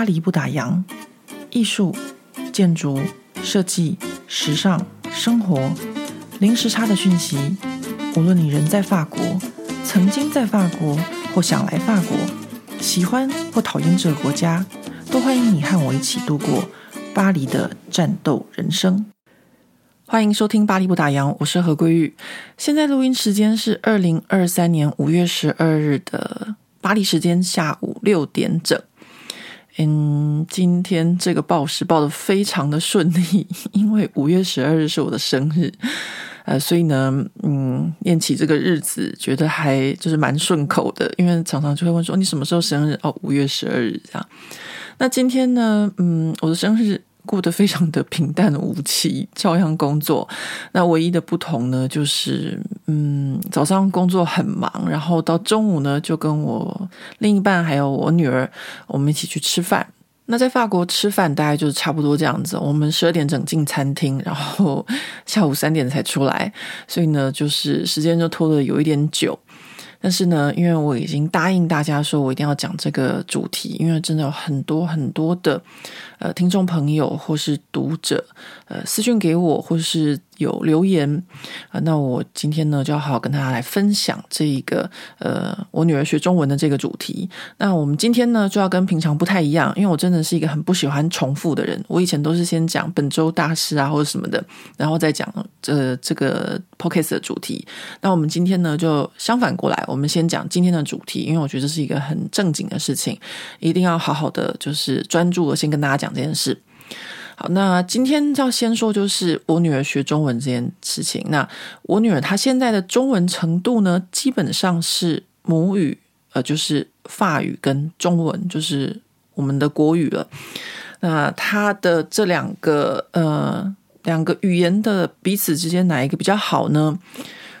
巴黎不打烊，艺术、建筑、设计、时尚、生活，零时差的讯息。无论你人在法国，曾经在法国，或想来法国，喜欢或讨厌这个国家，都欢迎你和我一起度过巴黎的战斗人生。欢迎收听《巴黎不打烊》，我是何桂玉。现在录音时间是二零二三年五月十二日的巴黎时间下午六点整。嗯，今天这个报时报的非常的顺利，因为五月十二日是我的生日，呃，所以呢，嗯，念起这个日子，觉得还就是蛮顺口的，因为常常就会问说你什么时候生日？哦，五月十二日这样。那今天呢，嗯，我的生日。过得非常的平淡无奇，照样工作。那唯一的不同呢，就是嗯，早上工作很忙，然后到中午呢，就跟我另一半还有我女儿，我们一起去吃饭。那在法国吃饭大概就是差不多这样子，我们十二点整进餐厅，然后下午三点才出来，所以呢，就是时间就拖得有一点久。但是呢，因为我已经答应大家说，我一定要讲这个主题，因为真的有很多很多的呃听众朋友或是读者呃私讯给我，或是。有留言啊，那我今天呢就要好好跟大家来分享这一个呃，我女儿学中文的这个主题。那我们今天呢就要跟平常不太一样，因为我真的是一个很不喜欢重复的人。我以前都是先讲本周大事啊或者什么的，然后再讲这这个 podcast 的主题。那我们今天呢就相反过来，我们先讲今天的主题，因为我觉得这是一个很正经的事情，一定要好好的就是专注的先跟大家讲这件事。好，那今天要先说就是我女儿学中文这件事情。那我女儿她现在的中文程度呢，基本上是母语，呃，就是法语跟中文，就是我们的国语了。那她的这两个呃两个语言的彼此之间哪一个比较好呢？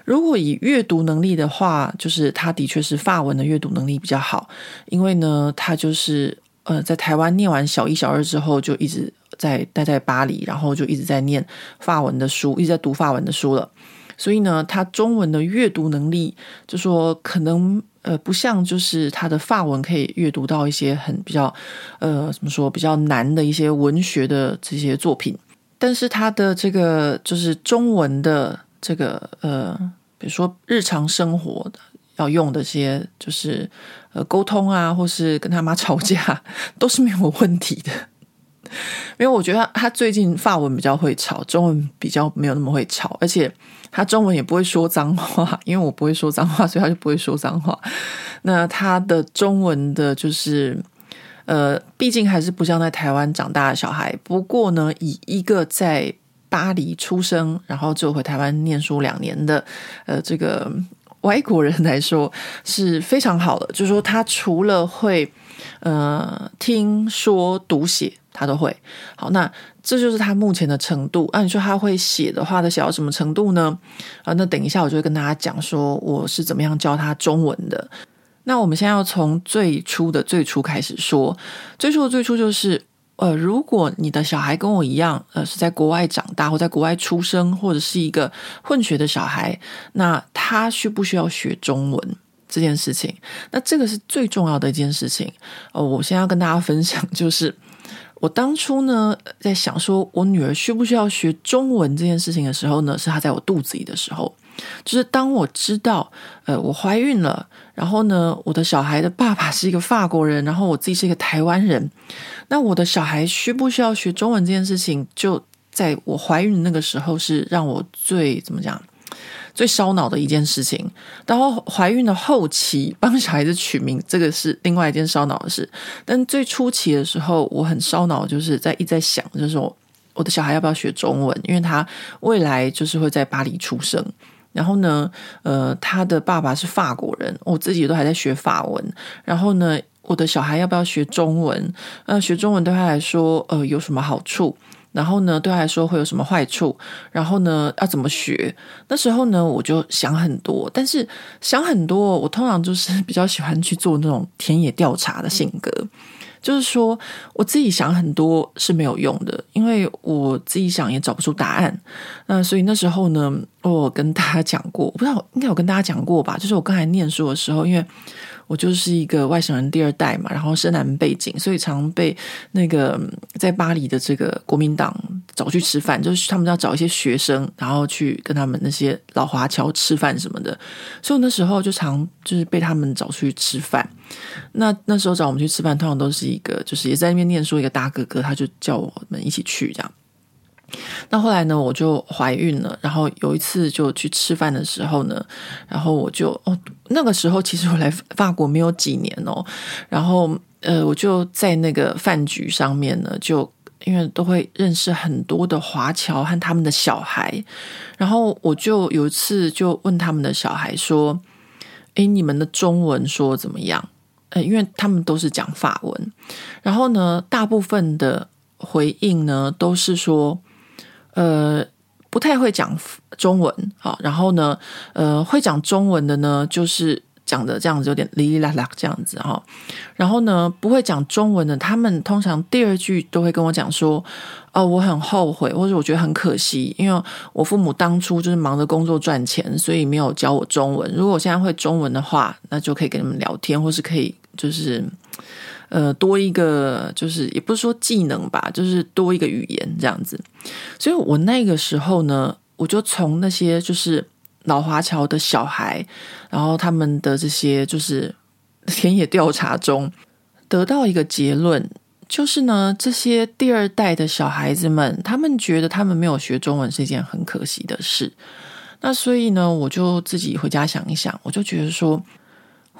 如果以阅读能力的话，就是她的确是法文的阅读能力比较好，因为呢，她就是呃在台湾念完小一、小二之后就一直。在待在巴黎，然后就一直在念法文的书，一直在读法文的书了。所以呢，他中文的阅读能力，就说可能呃不像就是他的法文可以阅读到一些很比较呃怎么说比较难的一些文学的这些作品，但是他的这个就是中文的这个呃，比如说日常生活的要用的些就是呃沟通啊，或是跟他妈吵架，都是没有问题的。因为我觉得他最近法文比较会吵，中文比较没有那么会吵，而且他中文也不会说脏话，因为我不会说脏话，所以他就不会说脏话。那他的中文的，就是呃，毕竟还是不像在台湾长大的小孩。不过呢，以一个在巴黎出生，然后就回台湾念书两年的呃这个外国人来说，是非常好的。就是说，他除了会呃听说读写。他都会好，那这就是他目前的程度。那、你说他会写的话，他写到什么程度呢？啊，那等一下我就会跟大家讲说我是怎么样教他中文的。那我们现在要从最初的最初开始说，最初的最初就是，呃，如果你的小孩跟我一样，呃，是在国外长大或在国外出生，或者是一个混血的小孩，那他需不需要学中文这件事情？那这个是最重要的一件事情。哦，我现在要跟大家分享就是。我当初呢，在想说我女儿需不需要学中文这件事情的时候呢，是她在我肚子里的时候，就是当我知道，呃，我怀孕了，然后呢，我的小孩的爸爸是一个法国人，然后我自己是一个台湾人，那我的小孩需不需要学中文这件事情，就在我怀孕那个时候，是让我最怎么讲？最烧脑的一件事情，然后怀孕的后期帮小孩子取名，这个是另外一件烧脑的事。但最初期的时候，我很烧脑，就是在一直在想，就是说我的小孩要不要学中文，因为他未来就是会在巴黎出生。然后呢，呃，他的爸爸是法国人，我自己都还在学法文。然后呢，我的小孩要不要学中文？呃，学中文对他来说，呃，有什么好处？然后呢，对他来说会有什么坏处？然后呢，要怎么学？那时候呢，我就想很多。但是想很多，我通常就是比较喜欢去做那种田野调查的性格。就是说，我自己想很多是没有用的，因为我自己想也找不出答案。那所以那时候呢，我跟大家讲过，我不知道应该有跟大家讲过吧？就是我刚才念书的时候，因为我就是一个外省人第二代嘛，然后深南背景，所以常被那个在巴黎的这个国民党找去吃饭，就是他们要找一些学生，然后去跟他们那些老华侨吃饭什么的，所以我那时候就常就是被他们找出去吃饭。那那时候找我们去吃饭，通常都是一个就是也在那边念书一个大哥哥，他就叫我们一起去这样。那后来呢，我就怀孕了，然后有一次就去吃饭的时候呢，然后我就哦，那个时候其实我来法国没有几年哦，然后呃，我就在那个饭局上面呢，就因为都会认识很多的华侨和他们的小孩，然后我就有一次就问他们的小孩说：“诶，你们的中文说怎么样？”呃，因为他们都是讲法文，然后呢，大部分的回应呢都是说。呃，不太会讲中文，好，然后呢，呃，会讲中文的呢，就是讲的这样子，有点哩哩啦啦这样子哈。然后呢，不会讲中文的，他们通常第二句都会跟我讲说：“哦，我很后悔，或者我觉得很可惜，因为我父母当初就是忙着工作赚钱，所以没有教我中文。如果我现在会中文的话，那就可以跟你们聊天，或是可以就是。”呃，多一个就是也不是说技能吧，就是多一个语言这样子。所以我那个时候呢，我就从那些就是老华侨的小孩，然后他们的这些就是田野调查中，得到一个结论，就是呢，这些第二代的小孩子们，他们觉得他们没有学中文是一件很可惜的事。那所以呢，我就自己回家想一想，我就觉得说。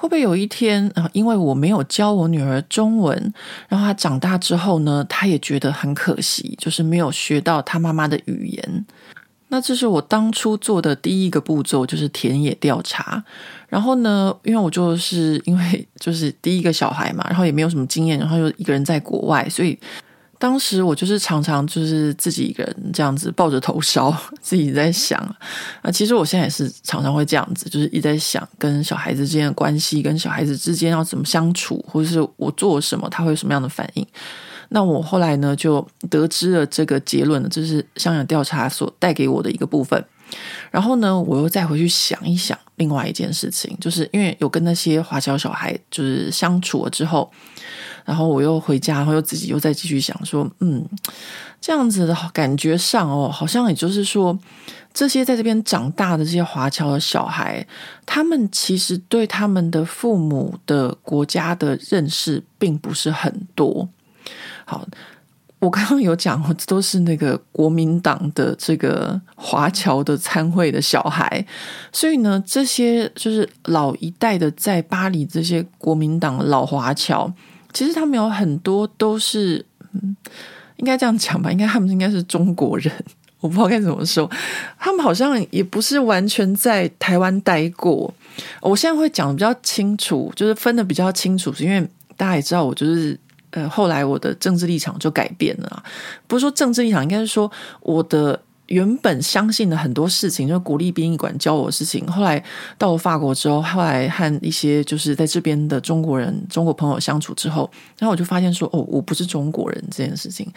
会不会有一天啊，因为我没有教我女儿中文，然后她长大之后呢，她也觉得很可惜，就是没有学到她妈妈的语言。那这是我当初做的第一个步骤，就是田野调查。然后呢，因为我就是因为就是第一个小孩嘛，然后也没有什么经验，然后又一个人在国外，所以。当时我就是常常就是自己一个人这样子抱着头烧，自己在想啊，其实我现在也是常常会这样子，就是一直在想跟小孩子之间的关系，跟小孩子之间要怎么相处，或者是我做什么他会有什么样的反应。那我后来呢就得知了这个结论就，是香港调查所带给我的一个部分。然后呢，我又再回去想一想另外一件事情，就是因为有跟那些华侨小孩就是相处了之后。然后我又回家，然后又自己又再继续想说，嗯，这样子的感觉上哦，好像也就是说，这些在这边长大的这些华侨的小孩，他们其实对他们的父母的国家的认识并不是很多。好，我刚刚有讲，都是那个国民党的这个华侨的参会的小孩，所以呢，这些就是老一代的在巴黎这些国民党的老华侨。其实他们有很多都是，嗯，应该这样讲吧？应该他们应该是中国人，我不知道该怎么说。他们好像也不是完全在台湾待过。我现在会讲的比较清楚，就是分的比较清楚，是因为大家也知道，我就是呃，后来我的政治立场就改变了。不是说政治立场，应该是说我的。原本相信的很多事情，就是国立殡仪馆教我的事情。后来到了法国之后，后来和一些就是在这边的中国人、中国朋友相处之后，然后我就发现说，哦，我不是中国人这件事情。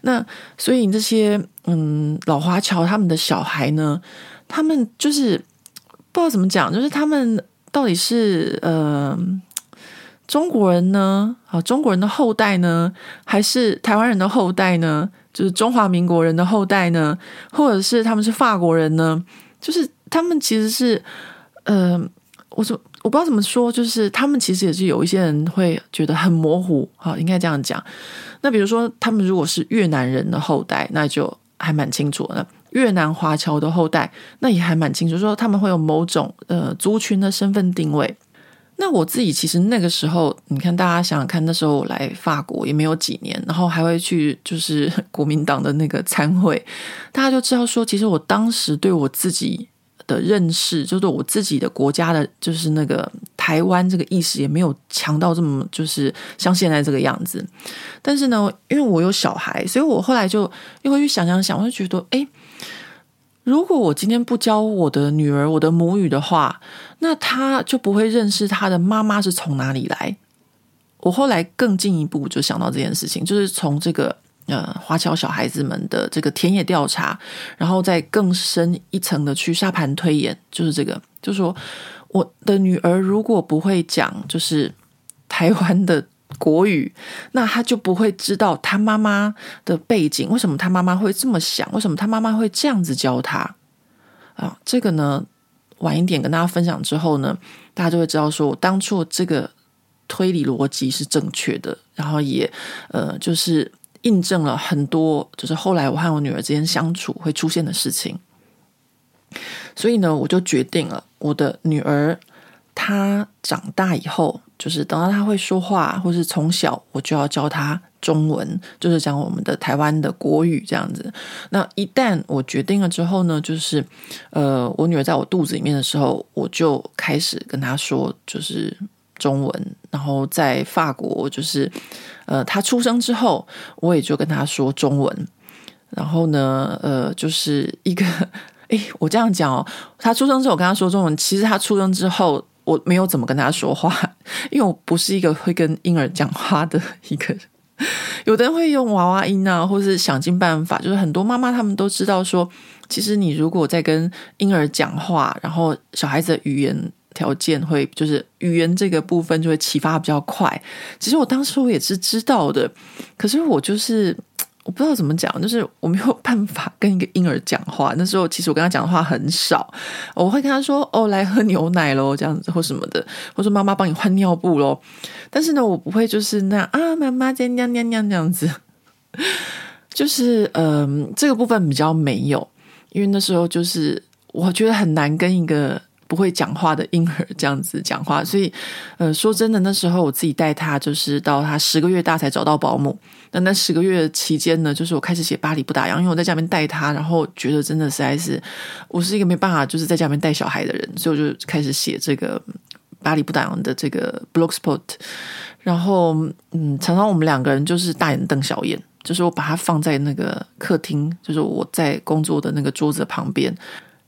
那所以这些嗯老华侨他们的小孩呢，他们就是不知道怎么讲，就是他们到底是呃中国人呢？啊，中国人的后代呢，还是台湾人的后代呢？就是中华民国人的后代呢，或者是他们是法国人呢？就是他们其实是，呃，我说我不知道怎么说，就是他们其实也是有一些人会觉得很模糊，哈，应该这样讲。那比如说，他们如果是越南人的后代，那就还蛮清楚的；越南华侨的后代，那也还蛮清楚，说他们会有某种呃族群的身份定位。那我自己其实那个时候，你看大家想想看，那时候我来法国也没有几年，然后还会去就是 国民党的那个参会，大家就知道说，其实我当时对我自己的认识，就是我自己的国家的，就是那个台湾这个意识也没有强到这么，就是像现在这个样子。但是呢，因为我有小孩，所以我后来就又会去想想想，我就觉得，哎。如果我今天不教我的女儿我的母语的话，那他就不会认识他的妈妈是从哪里来。我后来更进一步就想到这件事情，就是从这个呃华侨小孩子们的这个田野调查，然后再更深一层的去沙盘推演，就是这个，就说我的女儿如果不会讲就是台湾的国语，那她就不会知道她妈妈的背景，为什么她妈妈会这么想，为什么她妈妈会这样子教她啊？这个呢，晚一点跟大家分享之后呢，大家就会知道说我当初这个推理逻辑是正确的，然后也呃就是印证了很多，就是后来我和我女儿之间相处会出现的事情。所以呢，我就决定了，我的女儿她长大以后，就是等到她会说话，或是从小我就要教她中文，就是讲我们的台湾的国语这样子。那一旦我决定了之后呢，就是呃，我女儿在我肚子里面的时候，我就开始跟她说，就是中文。然后在法国，就是呃，她出生之后，我也就跟她说中文。然后呢，呃，就是一个。哎，我这样讲哦，她出生之后我跟她说中文。其实她出生之后，我没有怎么跟他说话，因为我不是一个会跟婴儿讲话的一个。有的人会用娃娃音啊，或是想尽办法。就是很多妈妈他们都知道说，其实你如果在跟婴儿讲话，然后小孩子的语言条件会，就是语言这个部分就会启发比较快。其实我当时我也是知道的，可是我就是。我不知道怎么讲，就是我没有办法跟一个婴儿讲话。那时候其实我跟他讲的话很少，我会跟他说：“哦，来喝牛奶喽，这样子或什么的，或者说妈妈帮你换尿布喽。”但是呢，我不会就是那样啊，妈妈在尿尿尿这样子。就是嗯、呃，这个部分比较没有，因为那时候就是我觉得很难跟一个。不会讲话的婴儿这样子讲话，所以，呃，说真的，那时候我自己带他，就是到他十个月大才找到保姆。那那十个月期间呢，就是我开始写巴黎不打烊，因为我在家里面带他，然后觉得真的实在是，我是一个没办法就是在家里面带小孩的人，所以我就开始写这个巴黎不打烊的这个 blogspot。然后，嗯，常常我们两个人就是大眼瞪小眼，就是我把它放在那个客厅，就是我在工作的那个桌子旁边，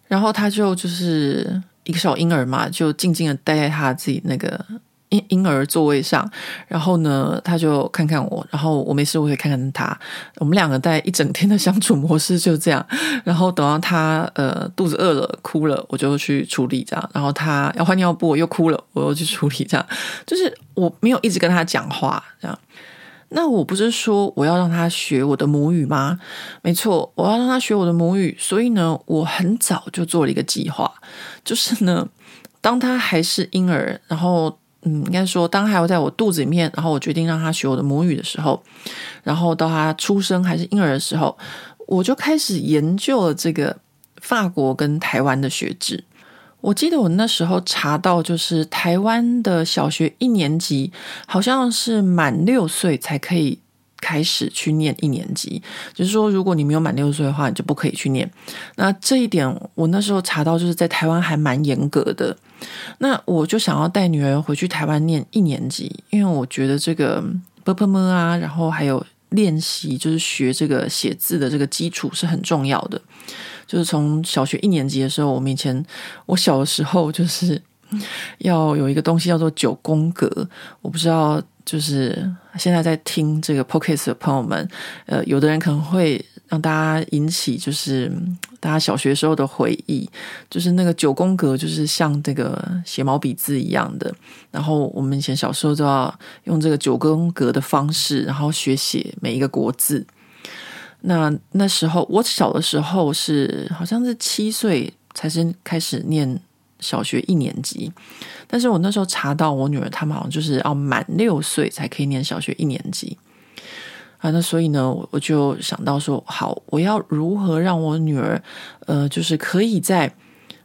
然后他就就是。一个小婴儿嘛，就静静的待在他自己那个婴婴儿座位上，然后呢，他就看看我，然后我没事，我会看看他。我们两个在一整天的相处模式就这样。然后等到他呃肚子饿了哭了，我就去处理这样。然后他要换尿布，我又哭了，我又去处理这样。就是我没有一直跟他讲话这样。那我不是说我要让他学我的母语吗？没错，我要让他学我的母语。所以呢，我很早就做了一个计划，就是呢，当他还是婴儿，然后嗯，应该说当他还在我肚子里面，然后我决定让他学我的母语的时候，然后到他出生还是婴儿的时候，我就开始研究了这个法国跟台湾的学制。我记得我那时候查到，就是台湾的小学一年级好像是满六岁才可以开始去念一年级，就是说如果你没有满六岁的话，你就不可以去念。那这一点我那时候查到，就是在台湾还蛮严格的。那我就想要带女儿回去台湾念一年级，因为我觉得这个么啊，然后还有练习，就是学这个写字的这个基础是很重要的。就是从小学一年级的时候，我们以前我小的时候就是要有一个东西叫做九宫格。我不知道，就是现在在听这个 Podcast 的朋友们，呃，有的人可能会让大家引起就是。大家小学时候的回忆，就是那个九宫格，就是像这个写毛笔字一样的。然后我们以前小时候都要用这个九宫格的方式，然后学写每一个国字。那那时候我小的时候是好像是七岁才是开始念小学一年级，但是我那时候查到我女儿她们好像就是要满六岁才可以念小学一年级啊，那所以呢，我我就想到说，好，我要如何让我女儿呃，就是可以在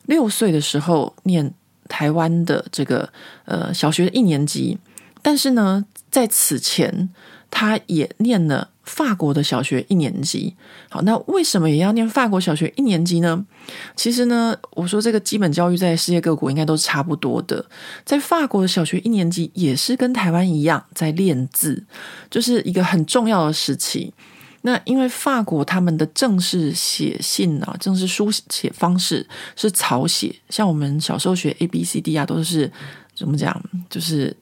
六岁的时候念台湾的这个呃小学一年级，但是呢，在此前她也念了。法国的小学一年级，好，那为什么也要念法国小学一年级呢？其实呢，我说这个基本教育在世界各国应该都差不多的，在法国的小学一年级也是跟台湾一样在练字，就是一个很重要的时期。那因为法国他们的正式写信啊，正式书写方式是草写，像我们小时候学 A B C D 啊，都是怎么讲，就是。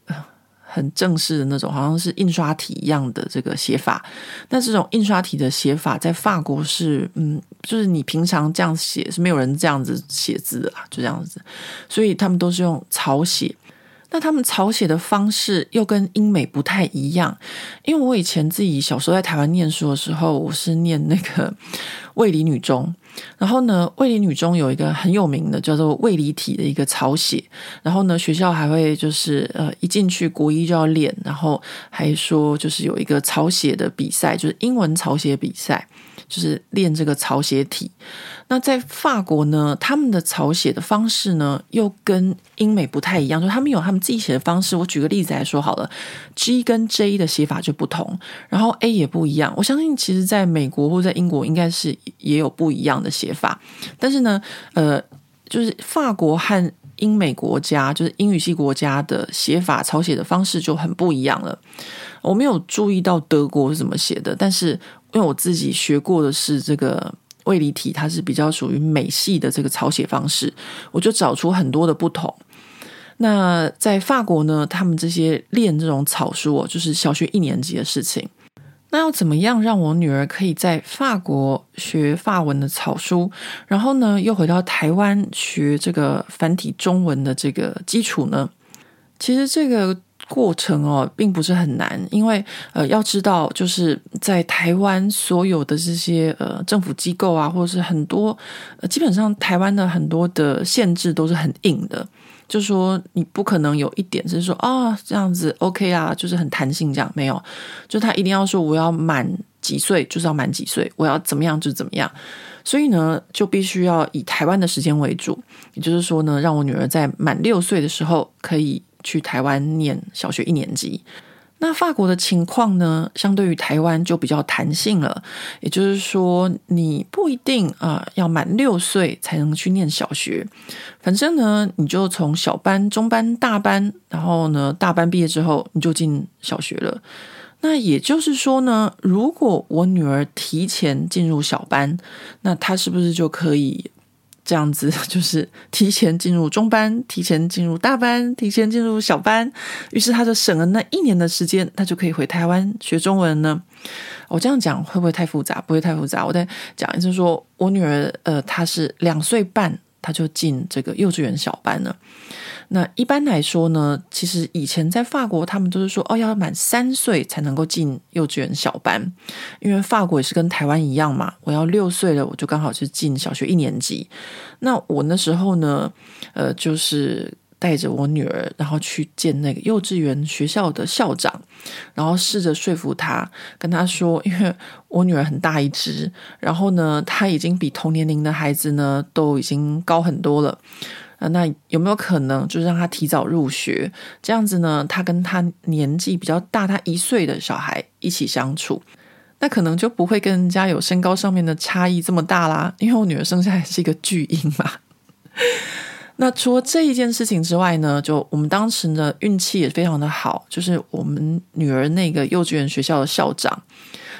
很正式的那种，好像是印刷体一样的这个写法。那这种印刷体的写法在法国是，嗯，就是你平常这样写是没有人这样子写字的啊，就这样子。所以他们都是用草写。那他们草写的方式又跟英美不太一样，因为我以前自己小时候在台湾念书的时候，我是念那个 卫理女中，然后呢，卫理女中有一个很有名的叫做卫理体的一个草写，然后呢，学校还会就是呃一进去国一就要练，然后还说就是有一个草写的比赛，就是英文草写比赛。就是练这个草写体。那在法国呢，他们的草写的方式呢，又跟英美不太一样，就他们有他们自己写的方式。我举个例子来说好了，G 跟 J 的写法就不同，然后 A 也不一样。我相信，其实在美国或在英国，应该是也有不一样的写法。但是呢，呃，就是法国和英美国家，就是英语系国家的写法，草写的方式就很不一样了。我没有注意到德国是怎么写的，但是。因为我自己学过的是这个卫理体，它是比较属于美系的这个草写方式，我就找出很多的不同。那在法国呢，他们这些练这种草书，就是小学一年级的事情。那要怎么样让我女儿可以在法国学法文的草书，然后呢，又回到台湾学这个繁体中文的这个基础呢？其实这个。过程哦，并不是很难，因为呃，要知道就是在台湾所有的这些呃政府机构啊，或者是很多，呃，基本上台湾的很多的限制都是很硬的，就说你不可能有一点是说啊，这样子 OK 啊，就是很弹性这样，没有，就他一定要说我要满几岁就是要满几岁，我要怎么样就怎么样，所以呢，就必须要以台湾的时间为主，也就是说呢，让我女儿在满六岁的时候可以。去台湾念小学一年级，那法国的情况呢，相对于台湾就比较弹性了。也就是说，你不一定啊、要满六岁才能去念小学，反正呢，你就从小班、中班、大班，然后呢，大班毕业之后你就进小学了。那也就是说呢，如果我女儿提前进入小班，那她是不是就可以？这样子 就是提前进入中班，提前进入大班，提前进入小班，于是他就省了那一年的时间，他就可以回台湾学中文呢。我这样讲会不会太复杂？不会太复杂。我再讲就是，说我女儿呃，她是两岁半，他就进这个幼稚园小班了。那一般来说呢，其实以前在法国，他们都是说哦，要满三岁才能够进幼稚园小班，因为法国也是跟台湾一样嘛。我要六岁了，我就刚好是进小学一年级。那我那时候呢，呃，就是带着我女儿，然后去见那个幼稚园学校的校长，然后试着说服他，跟他说，因为我女儿很大一只，然后呢，她已经比同年龄的孩子呢都已经高很多了。那有没有可能就是让他提早入学？这样子呢，他跟他年纪比较大，他一岁的小孩一起相处，那可能就不会跟人家有身高上面的差异这么大啦。因为我女儿生下来是一个巨婴嘛。那除了这一件事情之外呢，就我们当时呢运气也非常的好，就是我们女儿那个幼稚园学校的校长，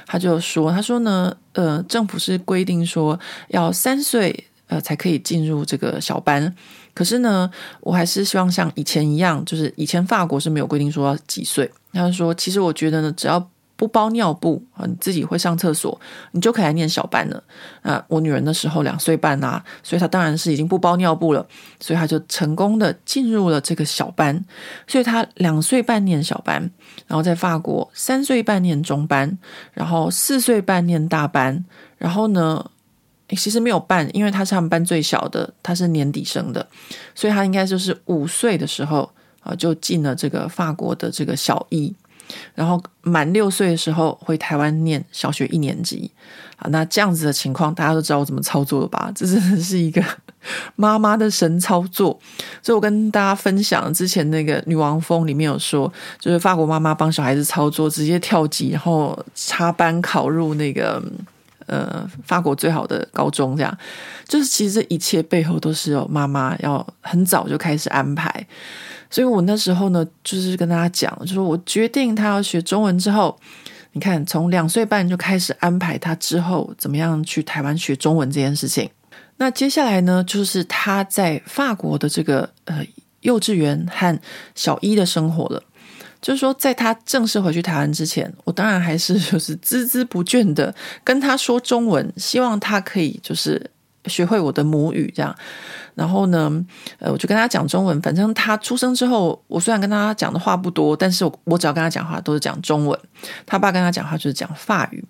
他就说，他说呢，呃，政府是规定说要三岁呃才可以进入这个小班。可是呢，我还是希望像以前一样，就是以前法国是没有规定说要几岁。他就说，其实我觉得呢，只要不包尿布啊，你自己会上厕所，你就可以来念小班了。啊，我女儿那时候两岁半啊，所以她当然是已经不包尿布了，所以她就成功的进入了这个小班。所以她两岁半念小班，然后在法国三岁半念中班，然后四岁半念大班，然后呢，其实没有办，因为他是他们班最小的，他是年底生的，所以他应该就是五岁的时候啊，就进了这个法国的这个小一，然后满六岁的时候回台湾念小学一年级啊。那这样子的情况，大家都知道我怎么操作了吧？这真的是一个 妈妈的神操作。所以我跟大家分享之前那个女王风里面有说，就是法国妈妈帮小孩子操作，直接跳级，然后插班考入那个。呃，法国最好的高中，这样就是其实这一切背后都是有妈妈要很早就开始安排，所以我那时候呢，就是跟大家讲，就是我决定他要学中文之后，你看从两岁半就开始安排他之后怎么样去台湾学中文这件事情。那接下来呢，就是他在法国的这个呃幼稚园和小一的生活了。就是说，在他正式回去台湾之前，我当然还是就是孜孜不倦的跟他说中文，希望他可以就是学会我的母语这样。然后呢，呃，我就跟他讲中文。反正他出生之后，我虽然跟他讲的话不多，但是我我只要跟他讲话都是讲中文。他爸跟他讲话就是讲法语。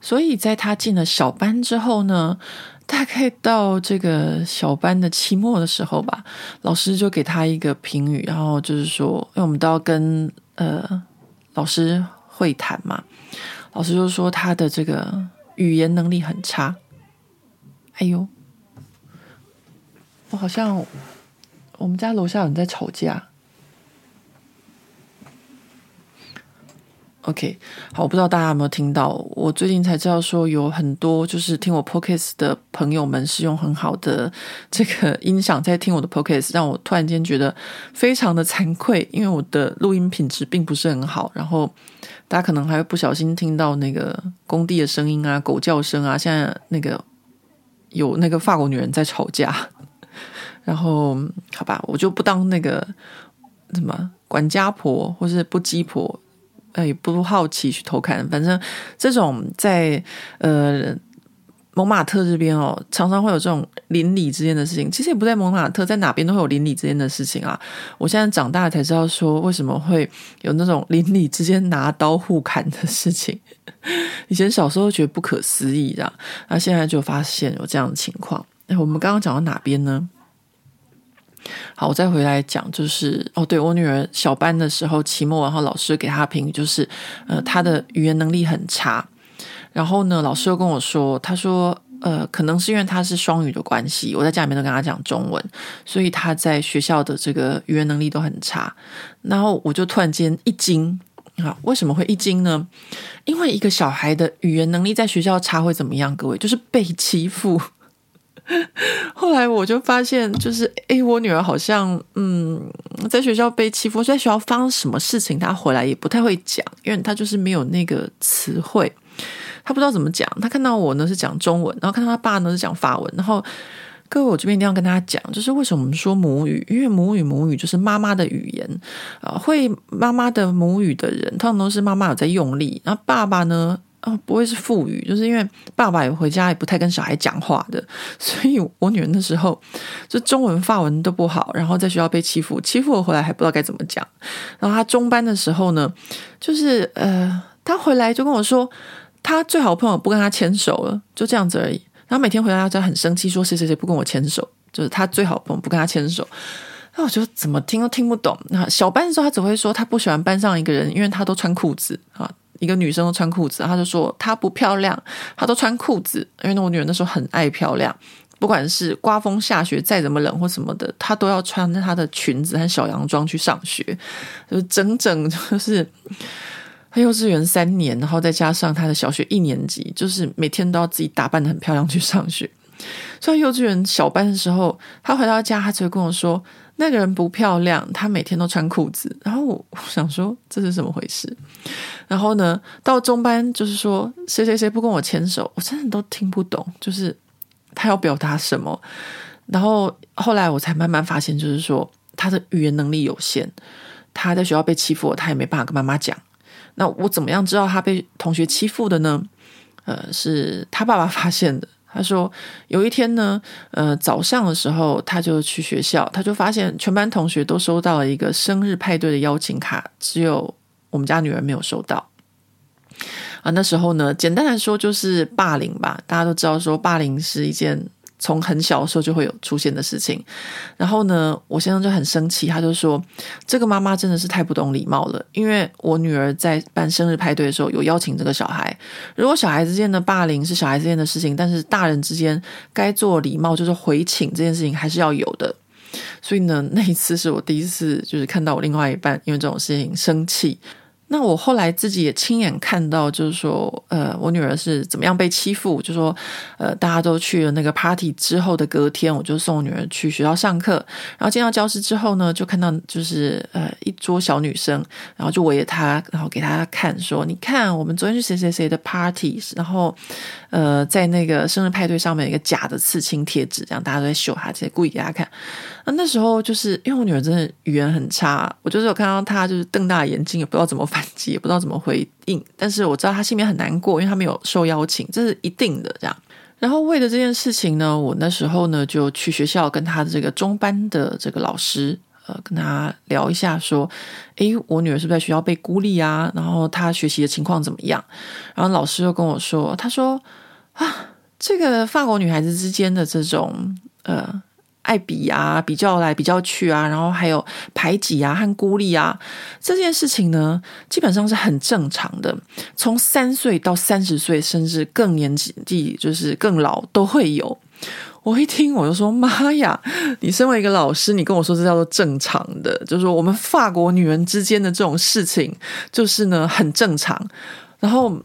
所以在他进了小班之后呢，大概到这个小班的期末的时候吧，老师就给他一个评语，然后就是说，因为我们都要跟呃老师会谈嘛，老师就说他的这个语言能力很差。哎呦！我好像我们家楼下有人在吵架。OK，好，我不知道大家有没有听到。我最近才知道说有很多就是听我 Podcast 的朋友们是用很好的这个音响在听我的 Podcast，让我突然间觉得非常的惭愧，因为我的录音品质并不是很好。然后大家可能还会不小心听到那个工地的声音啊、狗叫声啊，现在那个有那个法国女人在吵架。然后，好吧，我就不当那个什么管家婆，或是不鸡婆，也不好奇去偷看。反正这种在呃蒙马特这边哦，常常会有这种邻里之间的事情。其实也不在蒙马特，在哪边都会有邻里之间的事情啊。我现在长大才知道，说为什么会有那种邻里之间拿刀互砍的事情。以前小时候觉得不可思议的，那现在就发现有这样的情况。哎，我们刚刚讲到哪边呢？好，我再回来讲，就是哦，对，我女儿小班的时候，期末，然后老师给她评语，就是呃，她的语言能力很差。然后呢，老师又跟我说，他说，呃，可能是因为她是双语的关系，我在家里面都跟她讲中文，所以她在学校的这个语言能力都很差。然后我就突然间一惊，啊，为什么会一惊呢？因为一个小孩的语言能力在学校差会怎么样？各位，就是被欺负。后来我就发现，就是诶，我女儿好像嗯，在学校被欺负，在学校发生什么事情，她回来也不太会讲，因为她就是没有那个词汇，她不知道怎么讲。她看到我呢是讲中文，然后看到她爸呢是讲法文。然后各位，我这边一定要跟大家讲，就是为什么我们说母语？因为母语母语就是妈妈的语言啊、呃，会妈妈的母语的人，通常都是妈妈有在用力，然后爸爸呢。哦，不会是腹语，就是因为爸爸也回家也不太跟小孩讲话的，所以我女儿那时候就中文、法文都不好，然后在学校被欺负，欺负我回来还不知道该怎么讲。然后她中班的时候呢，就是呃，她回来就跟我说，她最好朋友不跟她牵手了，就这样子而已。然后每天回来她就很生气，说谁谁谁不跟我牵手，就是她最好朋友不跟她牵手。那我就怎么听都听不懂。那小班的时候，她只会说她不喜欢班上一个人，因为她都穿裤子啊。一个女生都穿裤子，她就说她不漂亮，她都穿裤子。因为我女儿那时候很爱漂亮，不管是刮风下雪，再怎么冷或什么的，她都要穿她的裙子和小洋装去上学。就整整就是她幼稚园三年，然后再加上她的小学一年级，就是每天都要自己打扮得很漂亮去上学。所以幼稚园小班的时候，她回到家，她就会跟我说。那个人不漂亮，他每天都穿裤子。然后我 想说这是怎么回事？然后呢，到中班就是说谁谁谁不跟我牵手，我真的都听不懂，就是他要表达什么。然后后来我才慢慢发现，就是说他的语言能力有限，他在学校被欺负，他也没办法跟妈妈讲。那我怎么样知道他被同学欺负的呢？呃，是他爸爸发现的。他说有一天呢，呃，早上的时候他就去学校，他就发现全班同学都收到了一个生日派对的邀请卡，只有我们家女儿没有收到。啊，那时候呢，简单来说就是霸凌吧，大家都知道说霸凌是一件。从很小的时候就会有出现的事情，然后呢，我先生就很生气，他就说：“这个妈妈真的是太不懂礼貌了，因为我女儿在办生日派对的时候有邀请这个小孩。如果小孩之间的霸凌是小孩之间的事情，但是大人之间该做礼貌就是回请这件事情还是要有的。所以呢，那一次是我第一次就是看到我另外一半因为这种事情生气。”那我后来自己也亲眼看到，就是说，呃，我女儿是怎么样被欺负。就说，呃，大家都去了那个 party 之后的隔天，我就送我女儿去学校上课。然后进到教室之后呢，就看到就是呃一桌小女生，然后就围着她，然后给她看说：“你看，我们昨天去谁谁谁的 party，然后呃在那个生日派对上面有一个假的刺青贴纸，这样大家都在秀她，直接故意给她看。”那那时候就是因为我女儿真的语言很差，我就是有看到她就是瞪大眼睛，也不知道怎么反击，也不知道怎么回应。但是我知道她心里面很难过，因为她没有受邀请，这是一定的这样。然后为了这件事情呢，我那时候呢就去学校跟她的这个中班的这个老师。呃，跟他聊一下，说，诶，我女儿是不是在学校被孤立啊？然后她学习的情况怎么样？然后老师又跟我说，他说啊，这个法国女孩子之间的这种呃爱比啊、比较来比较去啊，然后还有排挤啊和孤立啊这件事情呢，基本上是很正常的，从三岁到三十岁，甚至更年纪，就是更老都会有。我一听我就说妈呀！你身为一个老师，你跟我说这叫做正常的，就是说我们法国女人之间的这种事情，就是呢很正常。然后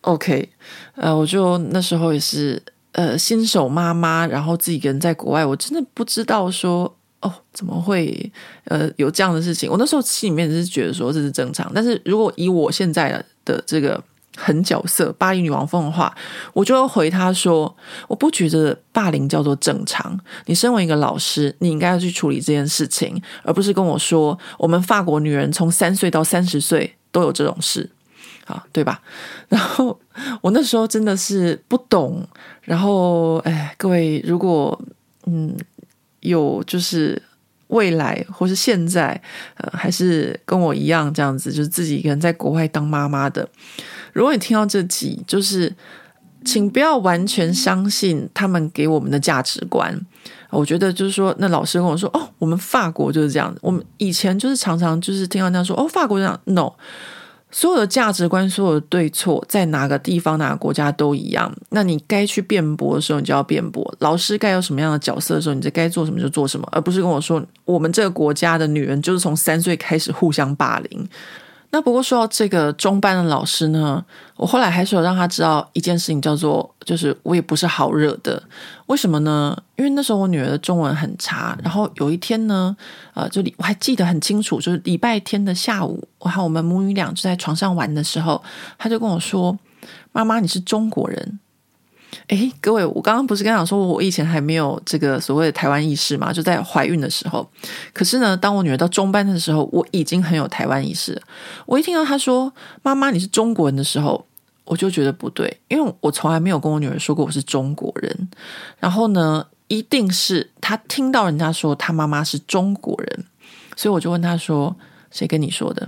，OK，呃，我就那时候也是呃新手妈妈，然后自己一个人在国外，我真的不知道说哦怎么会呃有这样的事情。我那时候心里面是觉得说这是正常，但是如果以我现在的这个。狠角色，巴黎女王风的话，我就会回他说：“我不觉得霸凌叫做正常。你身为一个老师，你应该要去处理这件事情，而不是跟我说我们法国女人从三岁到三十岁都有这种事，啊，对吧？” 然后我那时候真的是不懂。然后，哎，各位，如果嗯有就是未来或是现在，呃，还是跟我一样这样子，就是自己一个人在国外当妈妈的。如果你听到这集，就是请不要完全相信他们给我们的价值观。我觉得就是说，那老师跟我说：“哦，我们法国就是这样子。”我们以前就是常常就是听到这样说：“哦，法国这样。”No，所有的价值观、所有的对错，在哪个地方、哪个国家都一样。那你该去辩驳的时候，你就要辩驳；老师该有什么样的角色的时候，你就该做什么就做什么，而不是跟我说我们这个国家的女人就是从三岁开始互相霸凌。那不过说到这个中班的老师呢，我后来还是有让他知道一件事情，叫做就是我也不是好惹的。为什么呢？因为那时候我女儿的中文很差，然后有一天呢，呃，就我还记得很清楚，就是礼拜天的下午，我和我们母女俩就在床上玩的时候，他就跟我说：“妈妈，你是中国人。”诶，各位，我刚刚不是跟你讲说，我以前还没有这个所谓的台湾意识嘛？就在怀孕的时候。可是呢，当我女儿到中班的时候，我已经很有台湾意识。我一听到她说“妈妈，你是中国人”的时候，我就觉得不对，因为我从来没有跟我女儿说过我是中国人。然后呢，一定是她听到人家说她妈妈是中国人，所以我就问她说：“谁跟你说的？”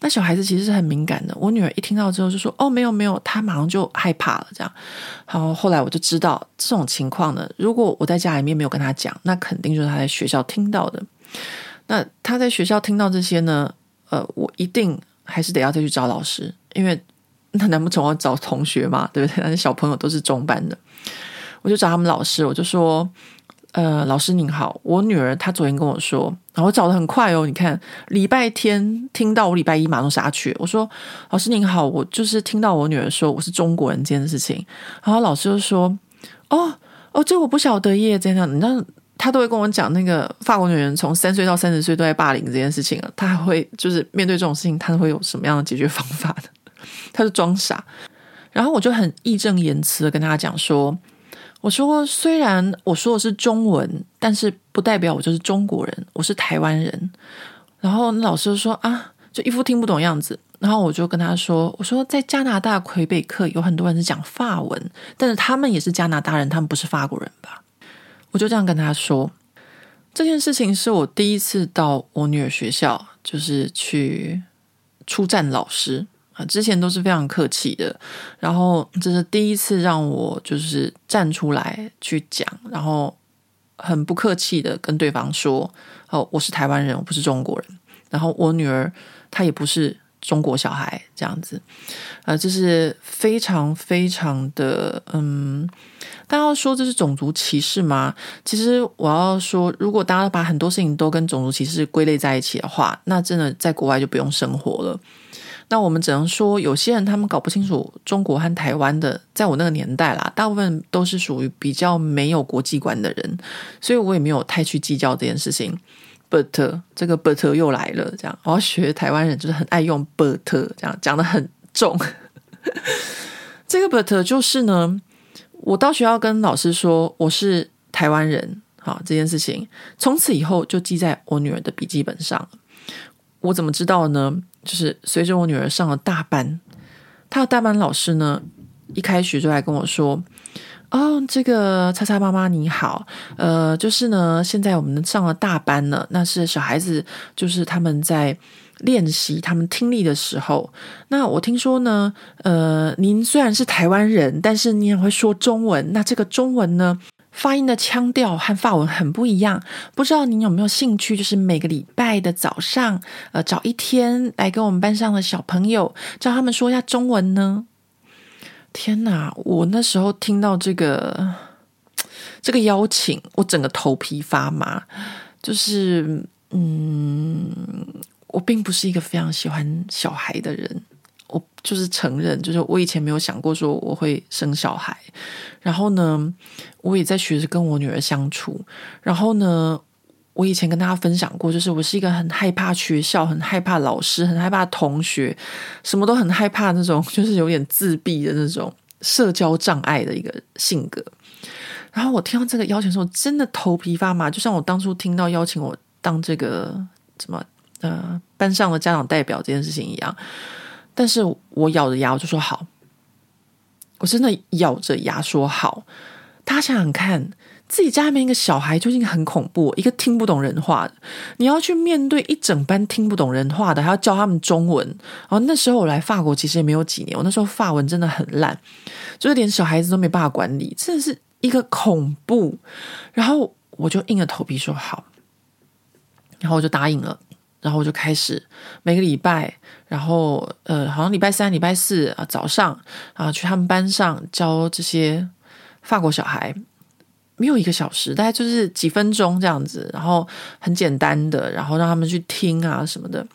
那小孩子其实是很敏感的。我女儿一听到之后就说：“哦，没有没有。”她马上就害怕了。这样，然后后来我就知道这种情况呢，如果我在家里面没有跟她讲，那肯定就是她在学校听到的。那她在学校听到这些呢，呃，我一定还是得要再去找老师，因为那难不成我要找同学嘛？对不对？但是小朋友都是中班的，我就找他们老师，我就说。呃，老师您好，我女儿她昨天跟我说，我找的很快哦。你看，礼拜天听到我礼拜一马上杀去。我说，老师您好，我就是听到我女儿说我是中国人这件事情。然后老师就说，哦哦，这我不晓得耶，这样你知道，他都会跟我讲那个法国女人从三岁到三十岁都在霸凌这件事情啊。他还会就是面对这种事情，他会有什么样的解决方法呢？他就装傻。然后我就很义正言辞的跟他讲说。我说，虽然我说的是中文，但是不代表我就是中国人，我是台湾人。然后老师就说啊，就一副听不懂样子。然后我就跟他说，我说在加拿大魁北克有很多人是讲法文，但是他们也是加拿大人，他们不是法国人吧？我就这样跟他说。这件事情是我第一次到我女儿学校，就是去出战老师。之前都是非常客气的，然后这是第一次让我就是站出来去讲，然后很不客气的跟对方说：“哦，我是台湾人，我不是中国人。”然后我女儿她也不是中国小孩，这样子，呃，这是非常非常的，嗯，大家要说这是种族歧视吗？其实我要说，如果大家把很多事情都跟种族歧视归类在一起的话，那真的在国外就不用生活了。那我们只能说，有些人他们搞不清楚中国和台湾的，在我那个年代啦，大部分都是属于比较没有国际观的人，所以我也没有太去计较这件事情。But 这个 but 又来了，这样我要学台湾人，就是很爱用 but 这样讲的很重。这个 but 就是呢，我到学校跟老师说我是台湾人，好，这件事情从此以后就记在我女儿的笔记本上了。我怎么知道呢？就是随着我女儿上了大班，她的大班老师呢，一开始就来跟我说：“哦，这个叉叉妈妈你好，呃，就是呢，现在我们上了大班了，那是小孩子，就是他们在练习他们听力的时候。那我听说呢，呃，您虽然是台湾人，但是你也会说中文。那这个中文呢？”发音的腔调和法文很不一样，不知道您有没有兴趣？就是每个礼拜的早上，呃，找一天来跟我们班上的小朋友，教他们说一下中文呢？天哪！我那时候听到这个 这个邀请，我整个头皮发麻。就是，嗯，我并不是一个非常喜欢小孩的人。我就是承认，就是我以前没有想过说我会生小孩，然后呢，我也在学着跟我女儿相处。然后呢，我以前跟大家分享过，就是我是一个很害怕学校、很害怕老师、很害怕同学，什么都很害怕那种，就是有点自闭的那种社交障碍的一个性格。然后我听到这个邀请的时候，真的头皮发麻，就像我当初听到邀请我当这个什么呃班上的家长代表这件事情一样。但是我咬着牙，我就说好，我真的咬着牙说好。大家想想看，自己家里面一个小孩就已经很恐怖，一个听不懂人话的，你要去面对一整班听不懂人话的，还要教他们中文。然后那时候我来法国其实也没有几年，我那时候法文真的很烂，就是连小孩子都没办法管理，真的是一个恐怖。然后我就硬着头皮说好，然后我就答应了。然后我就开始每个礼拜，然后呃，好像礼拜三、礼拜四啊早上啊去他们班上教这些法国小孩，没有一个小时，大概就是几分钟这样子，然后很简单的，然后让他们去听啊什么的。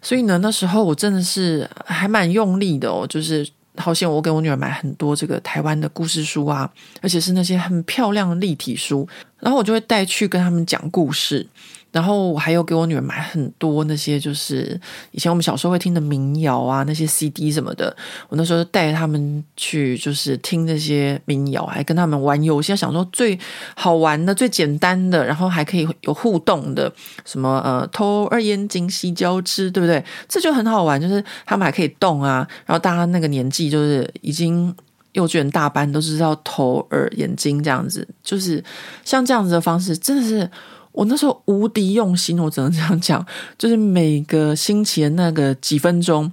所以呢，那时候我真的是还蛮用力的哦，就是好险我给我女儿买很多这个台湾的故事书啊，而且是那些很漂亮的立体书，然后我就会带去跟他们讲故事。然后我还有给我女儿买很多那些，就是以前我们小时候会听的民谣啊，那些 CD 什么的。我那时候带他们去，就是听那些民谣，还跟他们玩游戏。想说最好玩的、最简单的，然后还可以有互动的，什么呃，头儿眼睛细交织，对不对？这就很好玩，就是他们还可以动啊。然后大家那个年纪，就是已经幼稚园大班，都知道头耳眼睛这样子，就是像这样子的方式，真的是。我那时候无敌用心，我只能这样讲，就是每个星期的那个几分钟，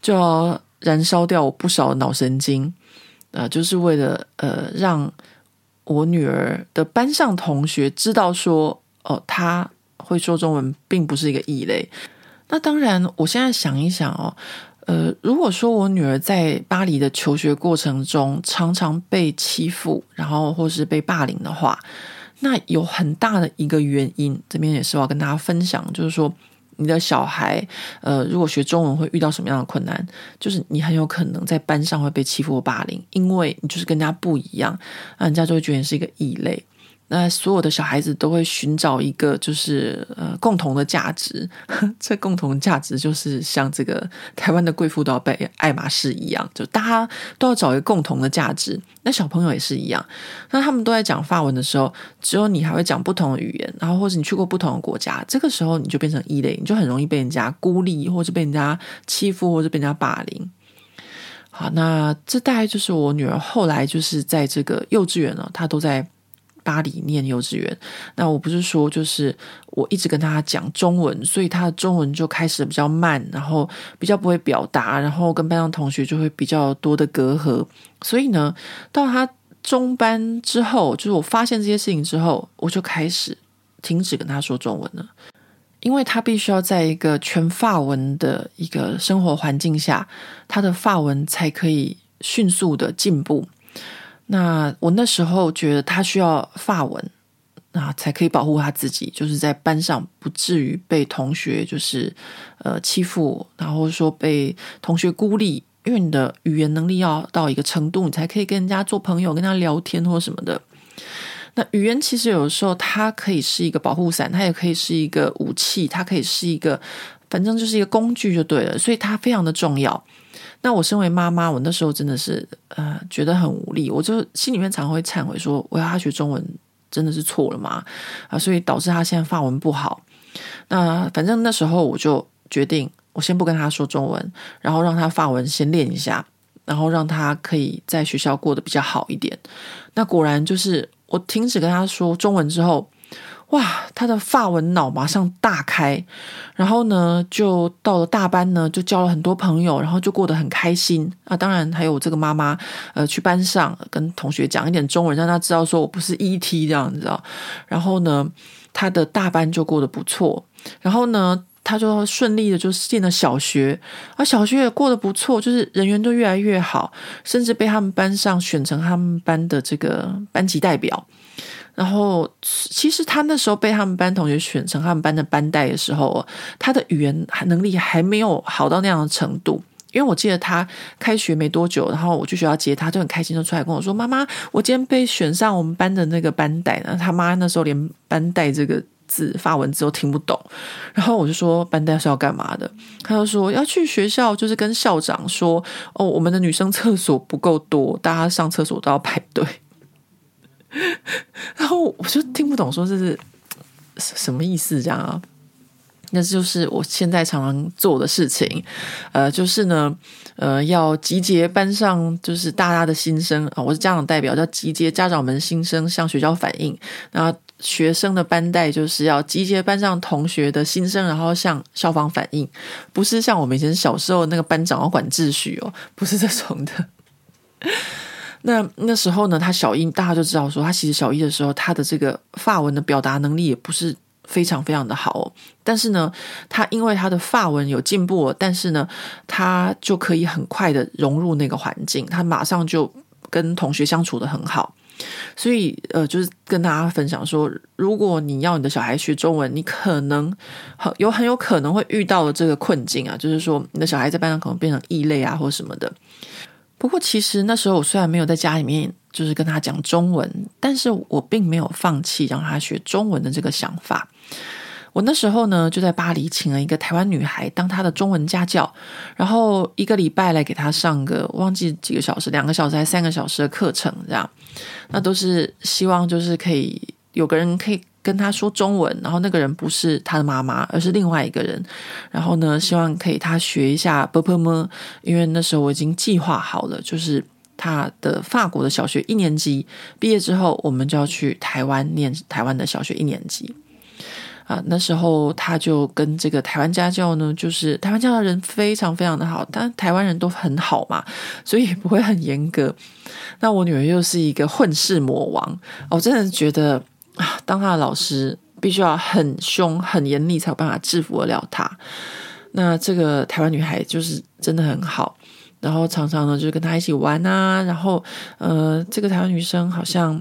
就要燃烧掉我不少脑神经，呃，就是为了呃让我女儿的班上同学知道说，哦，她会说中文，并不是一个异类。那当然，我现在想一想哦，呃，如果说我女儿在巴黎的求学过程中常常被欺负，然后或是被霸凌的话，那有很大的一个原因，这边也是我要跟大家分享，就是说你的小孩，呃，如果学中文会遇到什么样的困难，就是你很有可能在班上会被欺负或霸凌，因为你就是跟人家不一样，那人家就会觉得你是一个异类。那所有的小孩子都会寻找一个就是呃共同的价值，这共同的价值就是像这个台湾的贵妇都要背爱马仕一样，就大家都要找一个共同的价值。那小朋友也是一样，那他们都在讲法文的时候，只有你还会讲不同的语言，然后或者你去过不同的国家，这个时候你就变成异类，你就很容易被人家孤立，或者被人家欺负，或者被人家霸凌。好，那这大概就是我女儿后来就是在这个幼稚园呢，她都在。巴黎念幼稚园，那我不是说就是我一直跟他讲中文，所以他的中文就开始比较慢，然后比较不会表达，然后跟班上同学就会比较多的隔阂。所以呢，到他中班之后，就是我发现这些事情之后，我就开始停止跟他说中文了，因为他必须要在一个全法文的一个生活环境下，他的法文才可以迅速的进步。那我那时候觉得他需要发文，那才可以保护他自己，就是在班上不至于被同学就是呃欺负，然后说被同学孤立。因为你的语言能力要到一个程度，你才可以跟人家做朋友，跟他聊天或什么的。那语言其实有的时候它可以是一个保护伞，它也可以是一个武器，它可以是一个，反正就是一个工具就对了。所以它非常的重要。那我身为妈妈，我那时候真的是呃觉得很无力，我就心里面常会忏悔说，我要他学中文真的是错了吗？啊，所以导致他现在发文不好。那反正那时候我就决定，我先不跟他说中文，然后让他发文先练一下，然后让他可以在学校过得比较好一点。那果然就是我停止跟他说中文之后。哇，他的发文脑马上大开，然后呢，就到了大班呢，就交了很多朋友，然后就过得很开心啊。当然还有这个妈妈，呃，去班上跟同学讲一点中文，让他知道说我不是 ET 这样子啊。然后呢，他的大班就过得不错，然后呢，他就顺利的就进了小学，啊，小学也过得不错，就是人缘都越来越好，甚至被他们班上选成他们班的这个班级代表。然后，其实他那时候被他们班同学选成他们班的班代的时候，他的语言能力还没有好到那样的程度。因为我记得他开学没多久，然后我去学校接他，就很开心，就出来跟我说：“妈妈，我今天被选上我们班的那个班代呢。”他妈那时候连“班代”这个字法文字都听不懂。然后我就说：“班代是要干嘛的？”他就说：“要去学校，就是跟校长说，哦，我们的女生厕所不够多，大家上厕所都要排队。” 然后我就听不懂，说这是什么意思？这样啊？那就是我现在常常做的事情，呃，就是呢，呃，要集结班上就是大家的心声啊。我是家长代表，要集结家长们心声向学校反映。那学生的班代就是要集结班上同学的心声，然后向校方反映，不是像我们以前小时候那个班长要管秩序哦，不是这种的。那那时候呢，他小一，大家就知道说，他其实小一的时候，他的这个发文的表达能力也不是非常非常的好。但是呢，他因为他的发文有进步，但是呢，他就可以很快的融入那个环境，他马上就跟同学相处得很好。所以呃，就是跟大家分享说，如果你要你的小孩学中文，你可能很有很有可能会遇到的这个困境啊，就是说你的小孩在班上可能变成异类啊，或什么的。不过，其实那时候我虽然没有在家里面就是跟他讲中文，但是我并没有放弃让他学中文的这个想法。我那时候呢，就在巴黎请了一个台湾女孩当他的中文家教，然后一个礼拜来给他上个忘记几个小时，两个小时还三个小时的课程，这样，那都是希望就是可以有个人可以。跟他说中文，然后那个人不是他的妈妈，而是另外一个人。然后呢，希望可以他学一下。因为那时候我已经计划好了，就是他的法国的小学一年级毕业之后，我们就要去台湾念台湾的小学一年级啊。那时候他就跟这个台湾家教呢，就是台湾家教的人非常非常的好，但台湾人都很好嘛，所以也不会很严格。那我女儿又是一个混世魔王，我真的觉得。啊，当他的老师必须要很凶、很严厉，才有办法制服得了他。那这个台湾女孩就是真的很好，然后常常呢就是跟他一起玩啊。然后呃，这个台湾女生好像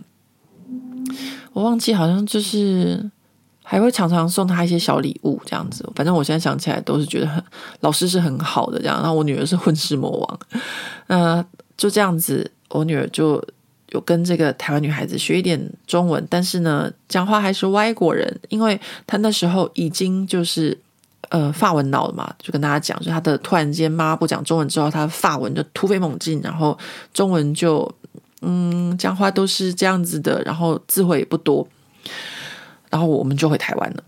我忘记，好像就是还会常常送他一些小礼物这样子。反正我现在想起来都是觉得很老师是很好的这样。然后我女儿是混世魔王，呃，就这样子，我女儿就。有跟这个台湾女孩子学一点中文，但是呢，讲话还是外国人，因为她那时候已经就是呃法文脑了嘛，就跟大家讲，就她的突然间妈妈不讲中文之后，她的法文就突飞猛进，然后中文就嗯讲话都是这样子的，然后字汇也不多，然后我们就回台湾了。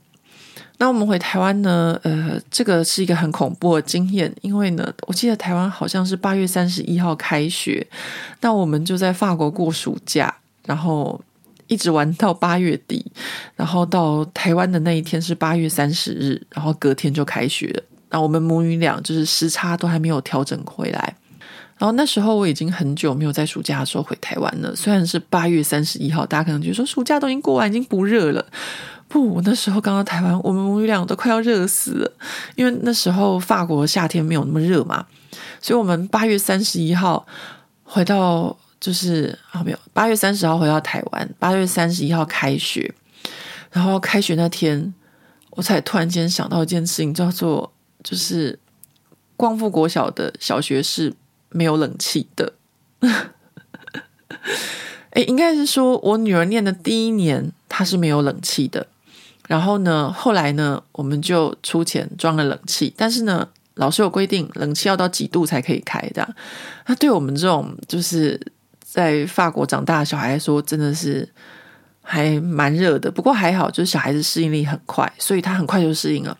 那我们回台湾呢？呃，这个是一个很恐怖的经验，因为呢，我记得台湾好像是八月三十一号开学，那我们就在法国过暑假，然后一直玩到八月底，然后到台湾的那一天是八月三十日，然后隔天就开学了。那我们母女俩就是时差都还没有调整回来，然后那时候我已经很久没有在暑假的时候回台湾了。虽然是八月三十一号，大家可能觉得说暑假都已经过完，已经不热了。不，我那时候刚到台湾，我们母女俩都快要热死了，因为那时候法国夏天没有那么热嘛，所以我们八月三十一号回到，就是啊没有，八月三十号回到台湾，八月三十一号开学，然后开学那天，我才突然间想到一件事情，叫做就是光复国小的小学是没有冷气的，诶，应该是说我女儿念的第一年，她是没有冷气的。然后呢，后来呢，我们就出钱装了冷气，但是呢，老师有规定，冷气要到几度才可以开的。那对我们这种就是在法国长大的小孩来说，真的是还蛮热的，不过还好，就是小孩子适应力很快，所以他很快就适应了。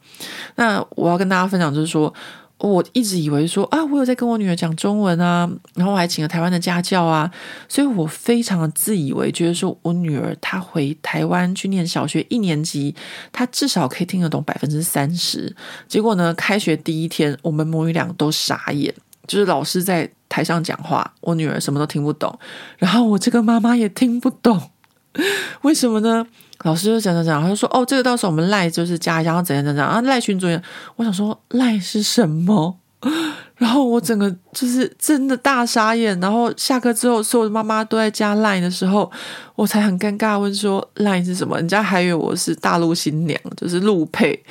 那我要跟大家分享，就是说。我一直以为说啊，我有在跟我女儿讲中文啊，然后我还请了台湾的家教啊，所以我非常的自以为觉得说我女儿她回台湾去念小学一年级，她至少可以听得懂百分之三十。结果呢，开学第一天，我们母女俩都傻眼，就是老师在台上讲话，我女儿什么都听不懂，然后我这个妈妈也听不懂，为什么呢？老师就讲讲讲，他就说：“哦，这个到时候我们赖就是加一下，然后怎样怎样啊，赖群主任。”我想说赖是什么？然后我整个就是真的大傻眼。然后下课之后，所有的妈妈都在加赖的时候，我才很尴尬问说：“赖是什么？”人家还以为我是大陆新娘，就是陆配，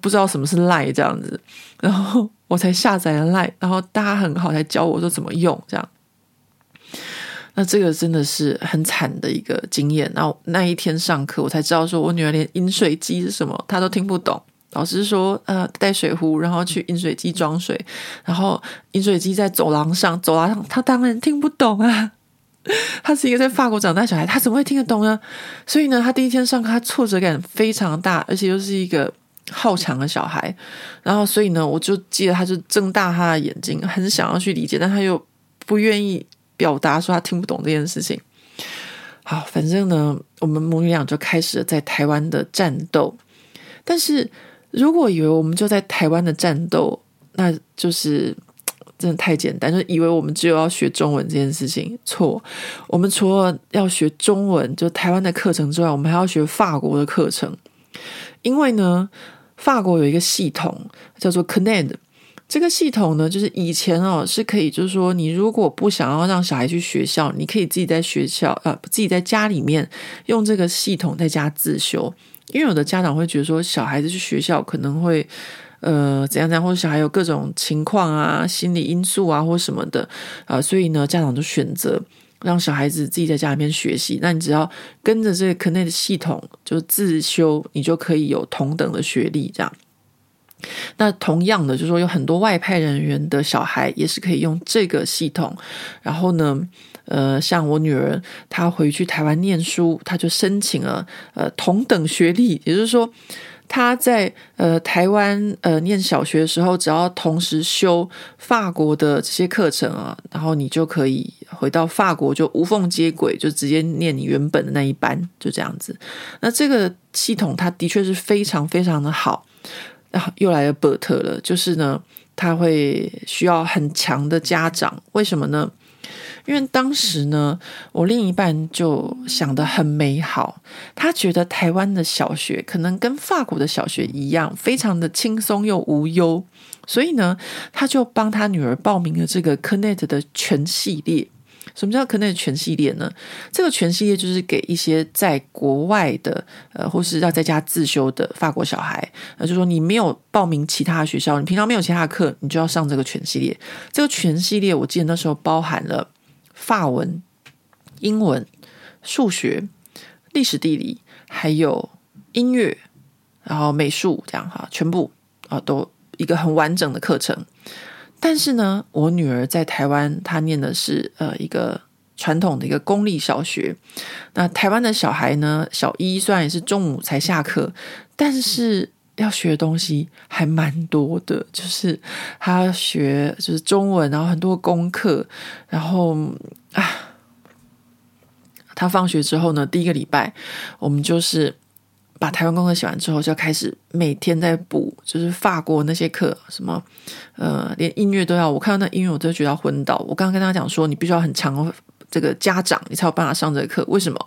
不知道什么是赖这样子。然后我才下载了赖，然后大家很好，才教我说怎么用这样。那这个真的是很惨的一个经验。然后那一天上课，我才知道说我女儿连饮水机是什么她都听不懂。老师说，呃，带水壶，然后去饮水机装水。然后饮水机在走廊上，走廊上她当然听不懂啊。她是一个在法国长大小孩，她怎么会听得懂呢？所以呢，她第一天上课，她挫折感非常大，而且又是一个好强的小孩。然后所以呢，我就记得她就睁大她的眼睛，很想要去理解，但她又不愿意。表达说他听不懂这件事情。好，反正呢，我们母女俩就开始了在台湾的战斗。但是如果以为我们就在台湾的战斗，那就是真的太简单，就以为我们只有要学中文这件事情。错，我们除了要学中文，就台湾的课程之外，我们还要学法国的课程。因为呢，法国有一个系统叫做 Connect，。这个系统呢，就是以前哦是可以，就是说你如果不想要让小孩去学校，你可以自己在学校呃自己在家里面用这个系统在家自修。因为有的家长会觉得说小孩子去学校可能会呃怎样怎样，或者小孩有各种情况啊、心理因素啊或什么的啊、所以呢家长就选择让小孩子自己在家里面学习。那你只要跟着这个 CNED 系统就自修，你就可以有同等的学历这样。那同样的，就是说有很多外派人员的小孩也是可以用这个系统。然后呢，呃，像我女儿她回去台湾念书，她就申请了呃同等学历，也就是说她在呃台湾呃念小学的时候，只要同时修法国的这些课程啊，然后你就可以回到法国就无缝接轨，就直接念你原本的那一班，就这样子。那这个系统它的确是非常非常的好。又来了 but 了，就是呢，他会需要很强的家长，为什么呢？因为当时呢，我另一半就想得很美好，他觉得台湾的小学可能跟法国的小学一样，非常的轻松又无忧，所以呢，他就帮他女儿报名了这个 CNED 的全系列。什么叫 CNED 全系列呢？这个全系列就是给一些在国外的，呃，或是要在家自修的法国小孩，呃，就说你没有报名其他学校，你平常没有其他的课，你就要上这个全系列。这个全系列，我记得那时候包含了法文、英文、数学、历史、地理，还有音乐，然后美术，这样哈，全部啊都一个很完整的课程。但是呢，我女儿在台湾，她念的是呃一个传统的一个公立小学。那台湾的小孩呢，小一虽然也是中午才下课，但是要学的东西还蛮多的，就是他学就是中文，然后很多功课，然后啊，他放学之后呢，第一个礼拜我们就是。把台湾功课写完之后，就要开始每天在补，就是法国那些课，什么呃，连音乐都要。我看到那音乐，我都觉得要昏倒。我刚刚跟他讲说，你必须要很强这个家长，你才有办法上这个课。为什么？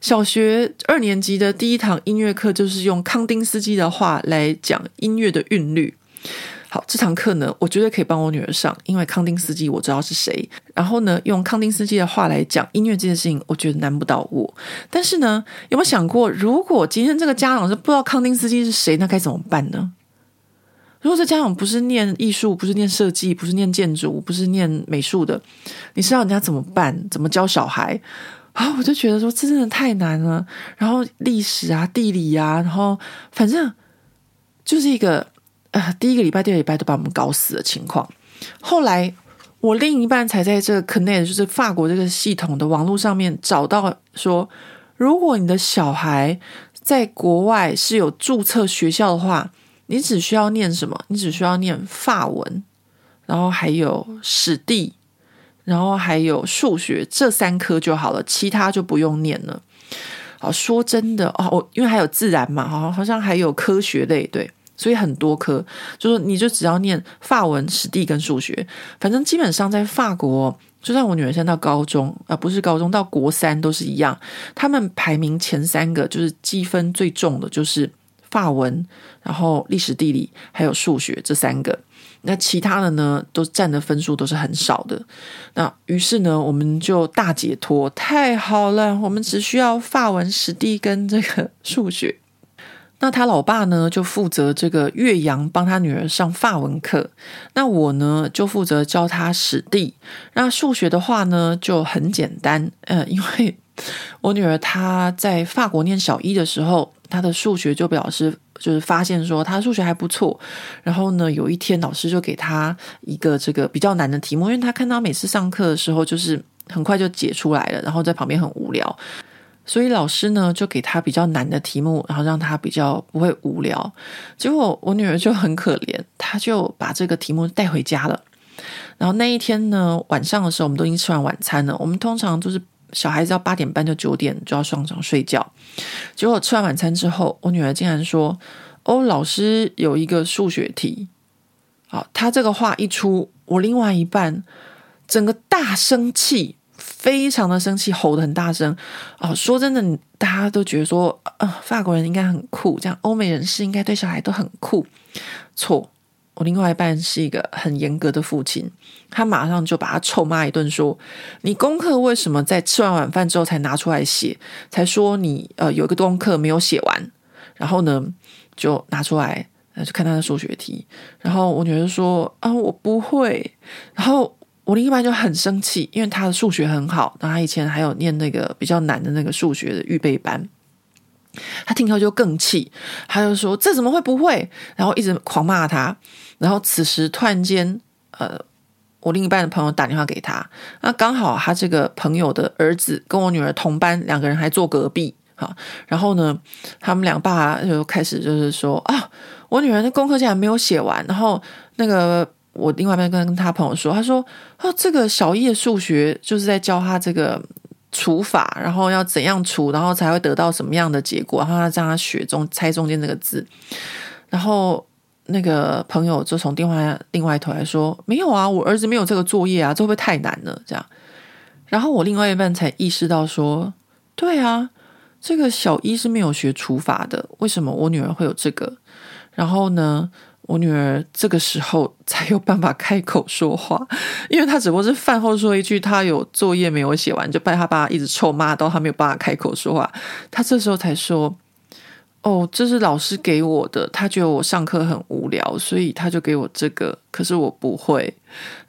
小学二年级的第一堂音乐课就是用康丁斯基的话来讲音乐的韵律。好，这堂课呢，我绝对可以帮我女儿上，因为康定斯基我知道是谁。然后呢，用康定斯基的话来讲音乐这件事情，我觉得难不倒我。但是呢，有没有想过，如果今天这个家长是不知道康定斯基是谁，那该怎么办呢？如果这家长不是念艺术，不是念设计，不是念建筑，不是念美术的，你知道人家怎么办？怎么教小孩？啊，我就觉得说这真的太难了。然后历史啊、地理啊，然后反正就是一个。呃，第一个礼拜、第二个礼拜都把我们搞死的情况。后来，我另一半才在这个 CNED，就是法国这个系统的网络上面找到说，如果你的小孩在国外是有注册学校的话，你只需要念什么？你只需要念法文，然后还有史地，然后还有数学这三科就好了，其他就不用念了。好，说真的哦，我因为还有自然嘛，好，好像还有科学类，对。所以很多科，就是你就只要念法文、史地跟数学，反正基本上在法国，就算我女儿现在到高中啊、不是高中到国三都是一样，他们排名前三个就是积分最重的，就是法文，然后历史、地理还有数学这三个，那其他的呢都占的分数都是很少的。那于是呢，我们就大解脱，太好了，我们只需要法文、史地跟这个数学。那他老爸呢，就负责这个岳阳帮他女儿上法文课。那我呢，就负责教他史地。那数学的话呢，就很简单。呃，因为我女儿她在法国念小一的时候，她的数学就表示就是发现说她数学还不错。然后呢，有一天老师就给她一个这个比较难的题目，因为她看到每次上课的时候就是很快就解出来了，然后在旁边很无聊。所以老师呢，就给他比较难的题目，然后让他比较不会无聊。结果我女儿就很可怜，她就把这个题目带回家了。然后那一天呢，晚上的时候，我们都已经吃完晚餐了。我们通常都是小孩子要八点半就九点就要上床睡觉。结果吃完晚餐之后，我女儿竟然说：“哦，老师有一个数学题。”好，她这个话一出，我另外一半整个大生气。非常的生气，吼得很大声哦！说真的，大家都觉得说，呃，法国人应该很酷，这样欧美人士应该对小孩都很酷。错，我另外一半是一个很严格的父亲，他马上就把他臭骂一顿，说：“你功课为什么在吃完晚饭之后才拿出来写？才说你呃有一个功课没有写完，然后呢就拿出来，呃，就看他的数学题。然后我女儿说：啊，我不会。然后。我另一半就很生气，因为他的数学很好，那他以前还有念那个比较难的那个数学的预备班，他听后就更气，他就说这怎么会不会？然后一直狂骂他。然后此时突然间，呃，我另一半的朋友打电话给他，那刚好他这个朋友的儿子跟我女儿同班，两个人还坐隔壁，哈。然后呢，他们两爸就开始就是说啊，我女儿的功课竟然没有写完，然后那个。我另外一边跟他朋友说，他说：“哦，这个小一的数学就是在教他这个除法，然后要怎样除，然后才会得到什么样的结果，然后他让他学中猜中间这个字。”然后那个朋友就从电话另外一头来说：“没有啊，我儿子没有这个作业啊，这会不会太难了？”这样，然后我另外一半才意识到说：“对啊，这个小一是没有学除法的，为什么我女儿会有这个？”然后呢？我女儿这个时候才有办法开口说话，因为她只不过是饭后说一句，她有作业没有写完，就被她爸一直臭骂到她没有办法开口说话。她这时候才说：“哦，这是老师给我的，他觉得我上课很无聊，所以他就给我这个。可是我不会。”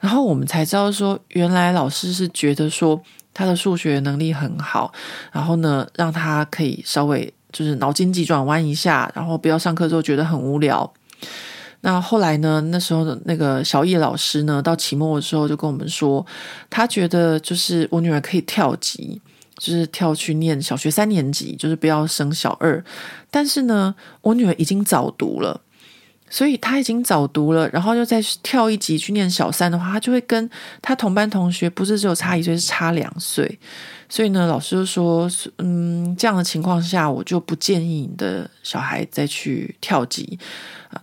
然后我们才知道说，原来老师是觉得说他的数学能力很好，然后呢，让他可以稍微就是脑筋急转弯一下，然后不要上课之后觉得很无聊。那后来呢？那时候的那个小叶老师呢，到期末的时候就跟我们说，他觉得就是我女儿可以跳级，就是跳去念小学三年级，就是不要升小二。但是呢，我女儿已经早读了，所以他已经早读了，然后又再跳一级去念小三的话，他就会跟他同班同学不是只有差一岁，是差两岁。所以呢，老师就说，嗯，这样的情况下，我就不建议你的小孩再去跳级。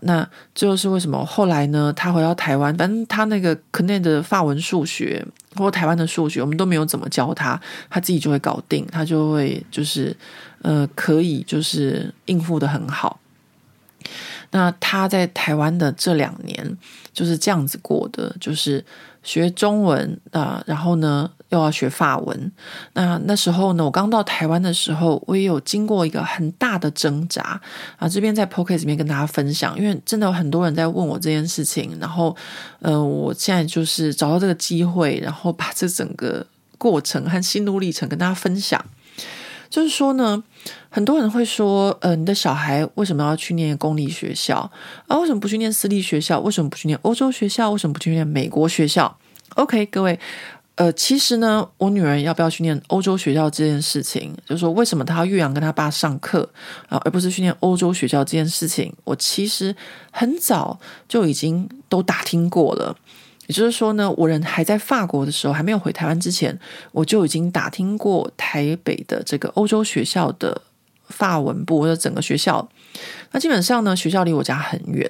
那这就是为什么后来呢？他回到台湾，反正他那个可内的法文、数学或台湾的数学，我们都没有怎么教他，他自己就会搞定，他就会就是呃，可以就是应付得很好。那他在台湾的这两年就是这样子过的，就是学中文啊，呃，然后呢，又要学法文。那那时候呢，我刚到台湾的时候，我也有经过一个很大的挣扎啊。这边在 Podcast 里面跟大家分享，因为真的有很多人在问我这件事情，然后呃，我现在就是找到这个机会，然后把这整个过程和心路历程跟大家分享。就是说呢，很多人会说，呃，你的小孩为什么要去念公立学校啊？为什么不去念私立学校？为什么不去念欧洲学校？为什么不去念美国学校？OK，各位，呃，其实呢，我女儿要不要去念欧洲学校这件事情，就是说为什么她要岳阳跟她爸上课啊，而不是去念欧洲学校这件事情，我其实很早就已经都打听过了。也就是说呢，我人还在法国的时候，还没有回台湾之前，我就已经打听过台北的这个欧洲学校的法文部的整个学校。那基本上呢，学校离我家很远，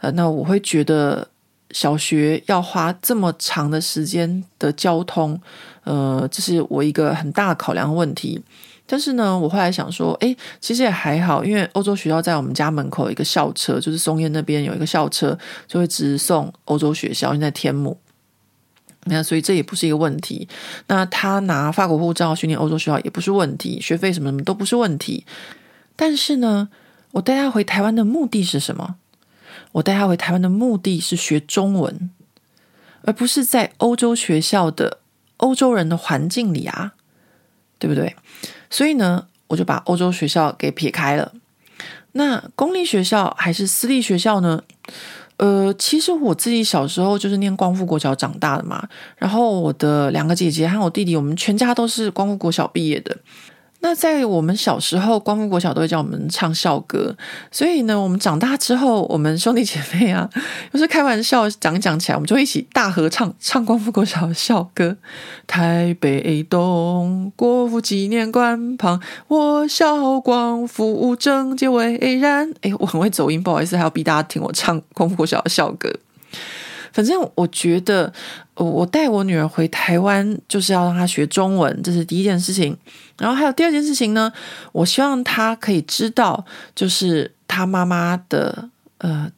呃，那我会觉得。小学要花这么长的时间的交通，呃，这是我一个很大的考量问题。但是呢，我后来想说，诶，其实也还好，因为欧洲学校在我们家门口一个校车，就是松烟那边有一个校车，就会直送欧洲学校，因在天母。那所以这也不是一个问题。那他拿法国护照去念欧洲学校也不是问题，学费什么什么都不是问题。但是呢，我带他回台湾的目的是什么？我带他回台湾的目的是学中文，而不是在欧洲学校的欧洲人的环境里啊，对不对？所以呢，我就把欧洲学校给撇开了。那公立学校还是私立学校呢？呃，其实我自己小时候就是念光复国小长大的嘛，然后我的两个姐姐和我弟弟，我们全家都是光复国小毕业的。那在我们小时候，光复国小都会叫我们唱校歌，所以呢，我们长大之后，我们兄弟姐妹啊，有时开玩笑讲讲起来，我们就一起大合唱唱光复国小的校歌。台北东国父纪念馆旁，我校光复整洁巍然。哎，我很会走音，不好意思，还要逼大家听我唱光复国小的校歌。反正我觉得，我带我女儿回台湾就是要让她学中文，这是第一件事情。然后还有第二件事情呢，我希望她可以知道，就是她妈妈的呃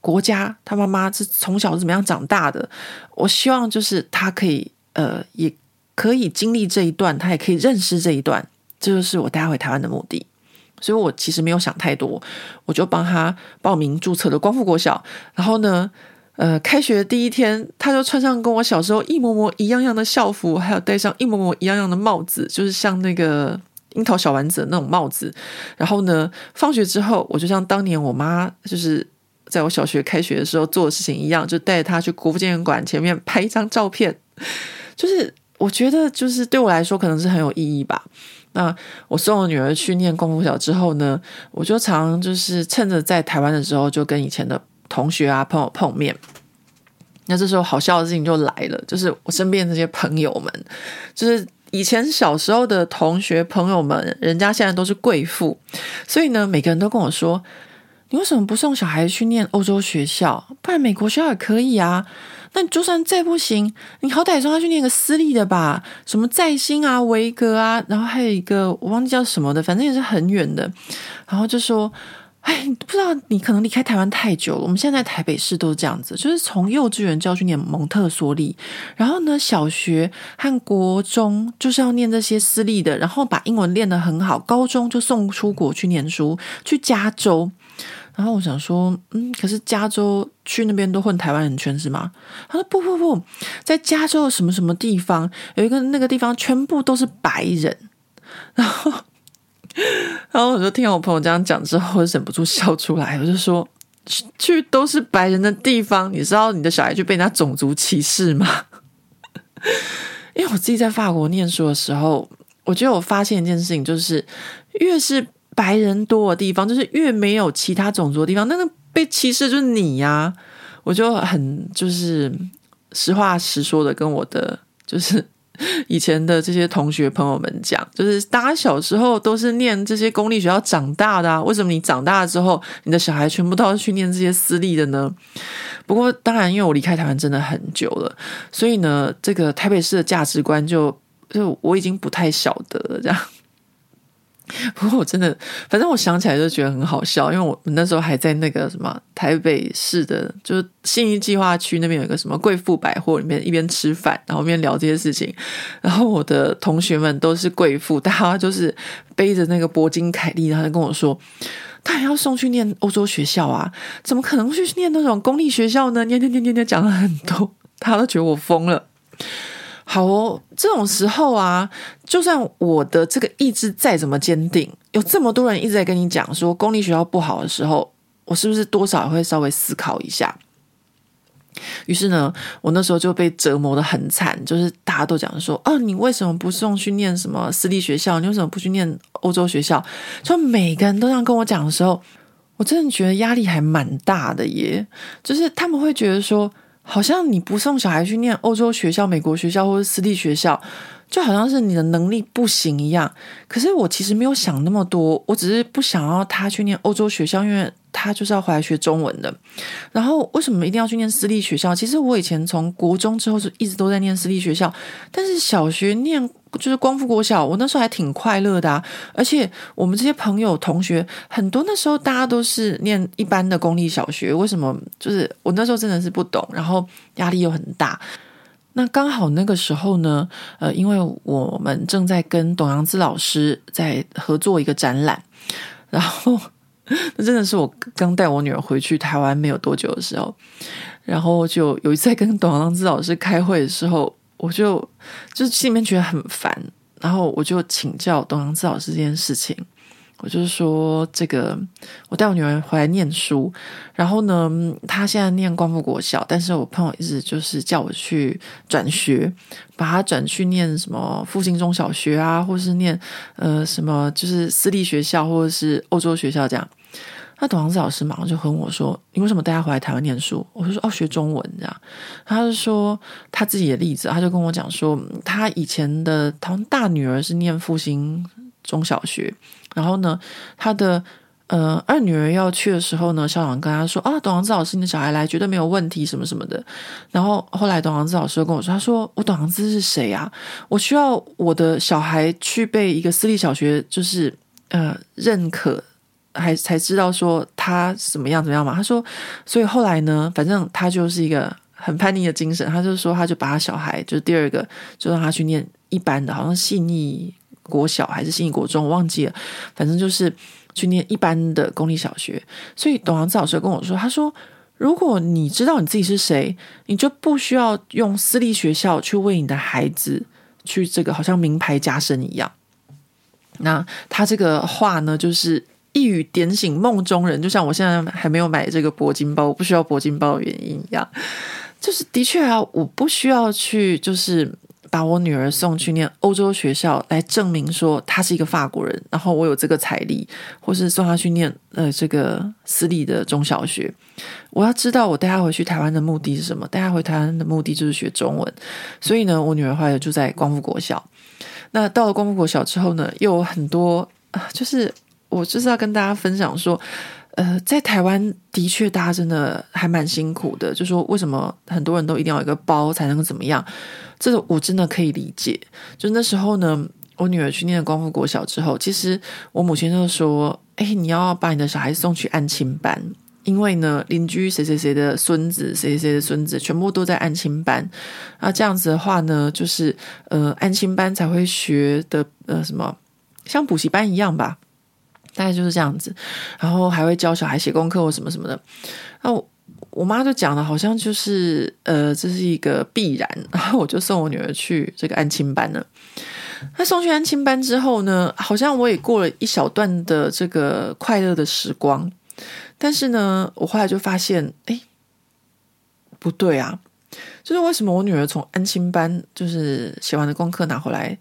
国家，她妈妈是从小是怎么样长大的。我希望就是她可以呃也可以经历这一段，她也可以认识这一段，这就是我带她回台湾的目的。所以我其实没有想太多，我就帮她报名注册了光复国小，然后呢。呃，开学第一天，他就穿上跟我小时候一模模一样样的校服，还有戴上一模模一样样的帽子，就是像那个樱桃小丸子的那种帽子。然后呢，放学之后，我就像当年我妈就是在我小学开学的时候做的事情一样，就带着他去国父纪念馆前面拍一张照片。就是我觉得，就是对我来说，可能是很有意义吧。那我送我女儿去念光复小之后呢，我就常就是趁着在台湾的时候，就跟以前的。同学啊，朋友碰面，那这时候好笑的事情就来了，就是我身边这些朋友们，就是以前小时候的同学朋友们，人家现在都是贵妇，所以呢，每个人都跟我说：“你为什么不送小孩去念欧洲学校？不然美国学校也可以啊。那就算再不行，你好歹送他去念个私立的吧，什么在新啊、维格啊，然后还有一个我忘记叫什么的，反正也是很远的。然后就说。”哎，不知道你可能离开台湾太久了。我们现在台北市都是这样子，就是从幼稚园就要去念蒙特梭利，然后呢，小学和国中就是要念这些私立的，然后把英文练得很好，高中就送出国去念书，去加州。然后我想说，嗯，可是加州去那边都混台湾人圈是吗？他说不不不，在加州什么什么地方有一个那个地方全部都是白人，然后。然后我就听我朋友这样讲之后，我忍不住笑出来。我就说：“去都是白人的地方，你知道你的小孩就被人家种族歧视吗？” 因为我自己在法国念书的时候，我觉得我发现一件事情，就是越是白人多的地方，就是越没有其他种族的地方，那个被歧视就是你呀。我就很就是实话实说的跟我的就是。以前的这些同学朋友们讲，就是大家小时候都是念这些公立学校长大的啊，为什么你长大之后，你的小孩全部都要去念这些私立的呢？不过当然，因为我离开台湾真的很久了，所以呢，这个台北市的价值观就就我已经不太晓得了，这样。不过我真的，反正我想起来就觉得很好笑，因为我那时候还在那个什么台北市的，就是信义计划区那边有一个什么贵妇百货里面，一边吃饭，然后一边聊这些事情。然后我的同学们都是贵妇，大家就是背着那个铂金凯利，然后跟我说，他还要送去念欧洲学校啊？怎么可能去念那种公立学校呢？念念念念念，讲了很多，他都觉得我疯了。好哦，这种时候啊，就算我的这个意志再怎么坚定，有这么多人一直在跟你讲说公立学校不好的时候，我是不是多少会稍微思考一下？于是呢，我那时候就被折磨得很惨，就是大家都讲说，哦，你为什么不送去念什么私立学校？你为什么不去念欧洲学校？就每个人都这样跟我讲的时候，我真的觉得压力还蛮大的耶。就是他们会觉得说，好像你不送小孩去念欧洲学校、美国学校或者私立学校，就好像是你的能力不行一样。可是我其实没有想那么多，我只是不想要他去念欧洲学校，因为。他就是要回来学中文的，然后为什么一定要去念私立学校？其实我以前从国中之后就一直都在念私立学校，但是小学念就是光复国小，我那时候还挺快乐的啊。而且我们这些朋友同学很多，那时候大家都是念一般的公立小学，为什么？就是我那时候真的是不懂，然后压力又很大。那刚好那个时候呢，呃，因为我们正在跟董阳孜老师在合作一个展览，然后。那真的是我刚带我女儿回去台湾没有多久的时候，然后就有一次在跟董阳孜老师开会的时候，我就就是心里面觉得很烦，然后我就请教董阳志老师这件事情。我就是说，这个我带我女儿回来念书，然后呢，她现在念光复国小，但是我朋友一直就是叫我去转学，把她转去念什么复兴中小学啊，或是念呃什么就是私立学校，或者是欧洲学校这样。那董王子老师马上就和我说：“你为什么带她回来台湾念书？”我就说：“哦，学中文这样。”他就说他自己的例子，他就跟我讲说，他以前的他大女儿是念复兴中小学。然后呢，他的呃二女儿要去的时候呢，校长跟他说啊，董王子老师，你的小孩来绝对没有问题，什么什么的。然后后来董王子老师跟我说，他说我董王子是谁啊？我需要我的小孩去被一个私立小学就是呃认可，还才知道说他怎么样怎么样嘛。他说，所以后来呢，反正他就是一个很叛逆的精神，他就说他就把他小孩就是第二个就让他去念一般的，好像信义。国小还是信义国中，我忘记了，反正就是去念一般的公立小学。所以董阳孜老师跟我说：“他说，如果你知道你自己是谁，你就不需要用私立学校去为你的孩子去这个好像名牌加身一样。”那他这个话呢，就是一语点醒梦中人，就像我现在还没有买这个铂金包，我不需要铂金包的原因一样，就是的确啊，我不需要去就是。把我女儿送去念欧洲学校，来证明说她是一个法国人，然后我有这个财力，或是送她去念呃这个私立的中小学。我要知道我带她回去台湾的目的是什么？带她回台湾的目的就是学中文。所以呢，我女儿后来就在光复国小。那到了光复国小之后呢，又有很多啊，就是我就是要跟大家分享说。呃，在台湾的确，大家真的还蛮辛苦的。就说为什么很多人都一定要有一个包才能怎么样？这个我真的可以理解。就那时候呢，我女儿去念了光复国小之后，其实我母亲就说：“哎，你要把你的小孩送去安亲班，因为呢，邻居谁谁谁的孙子，谁谁谁的孙子，全部都在安亲班。那，这样子的话呢，就是呃，安亲班才会学的呃什么，像补习班一样吧。”大概就是这样子，然后还会教小孩写功课或什么什么的。那我我妈就讲的，好像就是呃，这是一个必然。然后我就送我女儿去这个安亲班了。那送去安亲班之后呢，好像我也过了一小段的这个快乐的时光。但是呢，我后来就发现，哎，不对啊，就是为什么我女儿从安亲班就是写完的功课拿回来，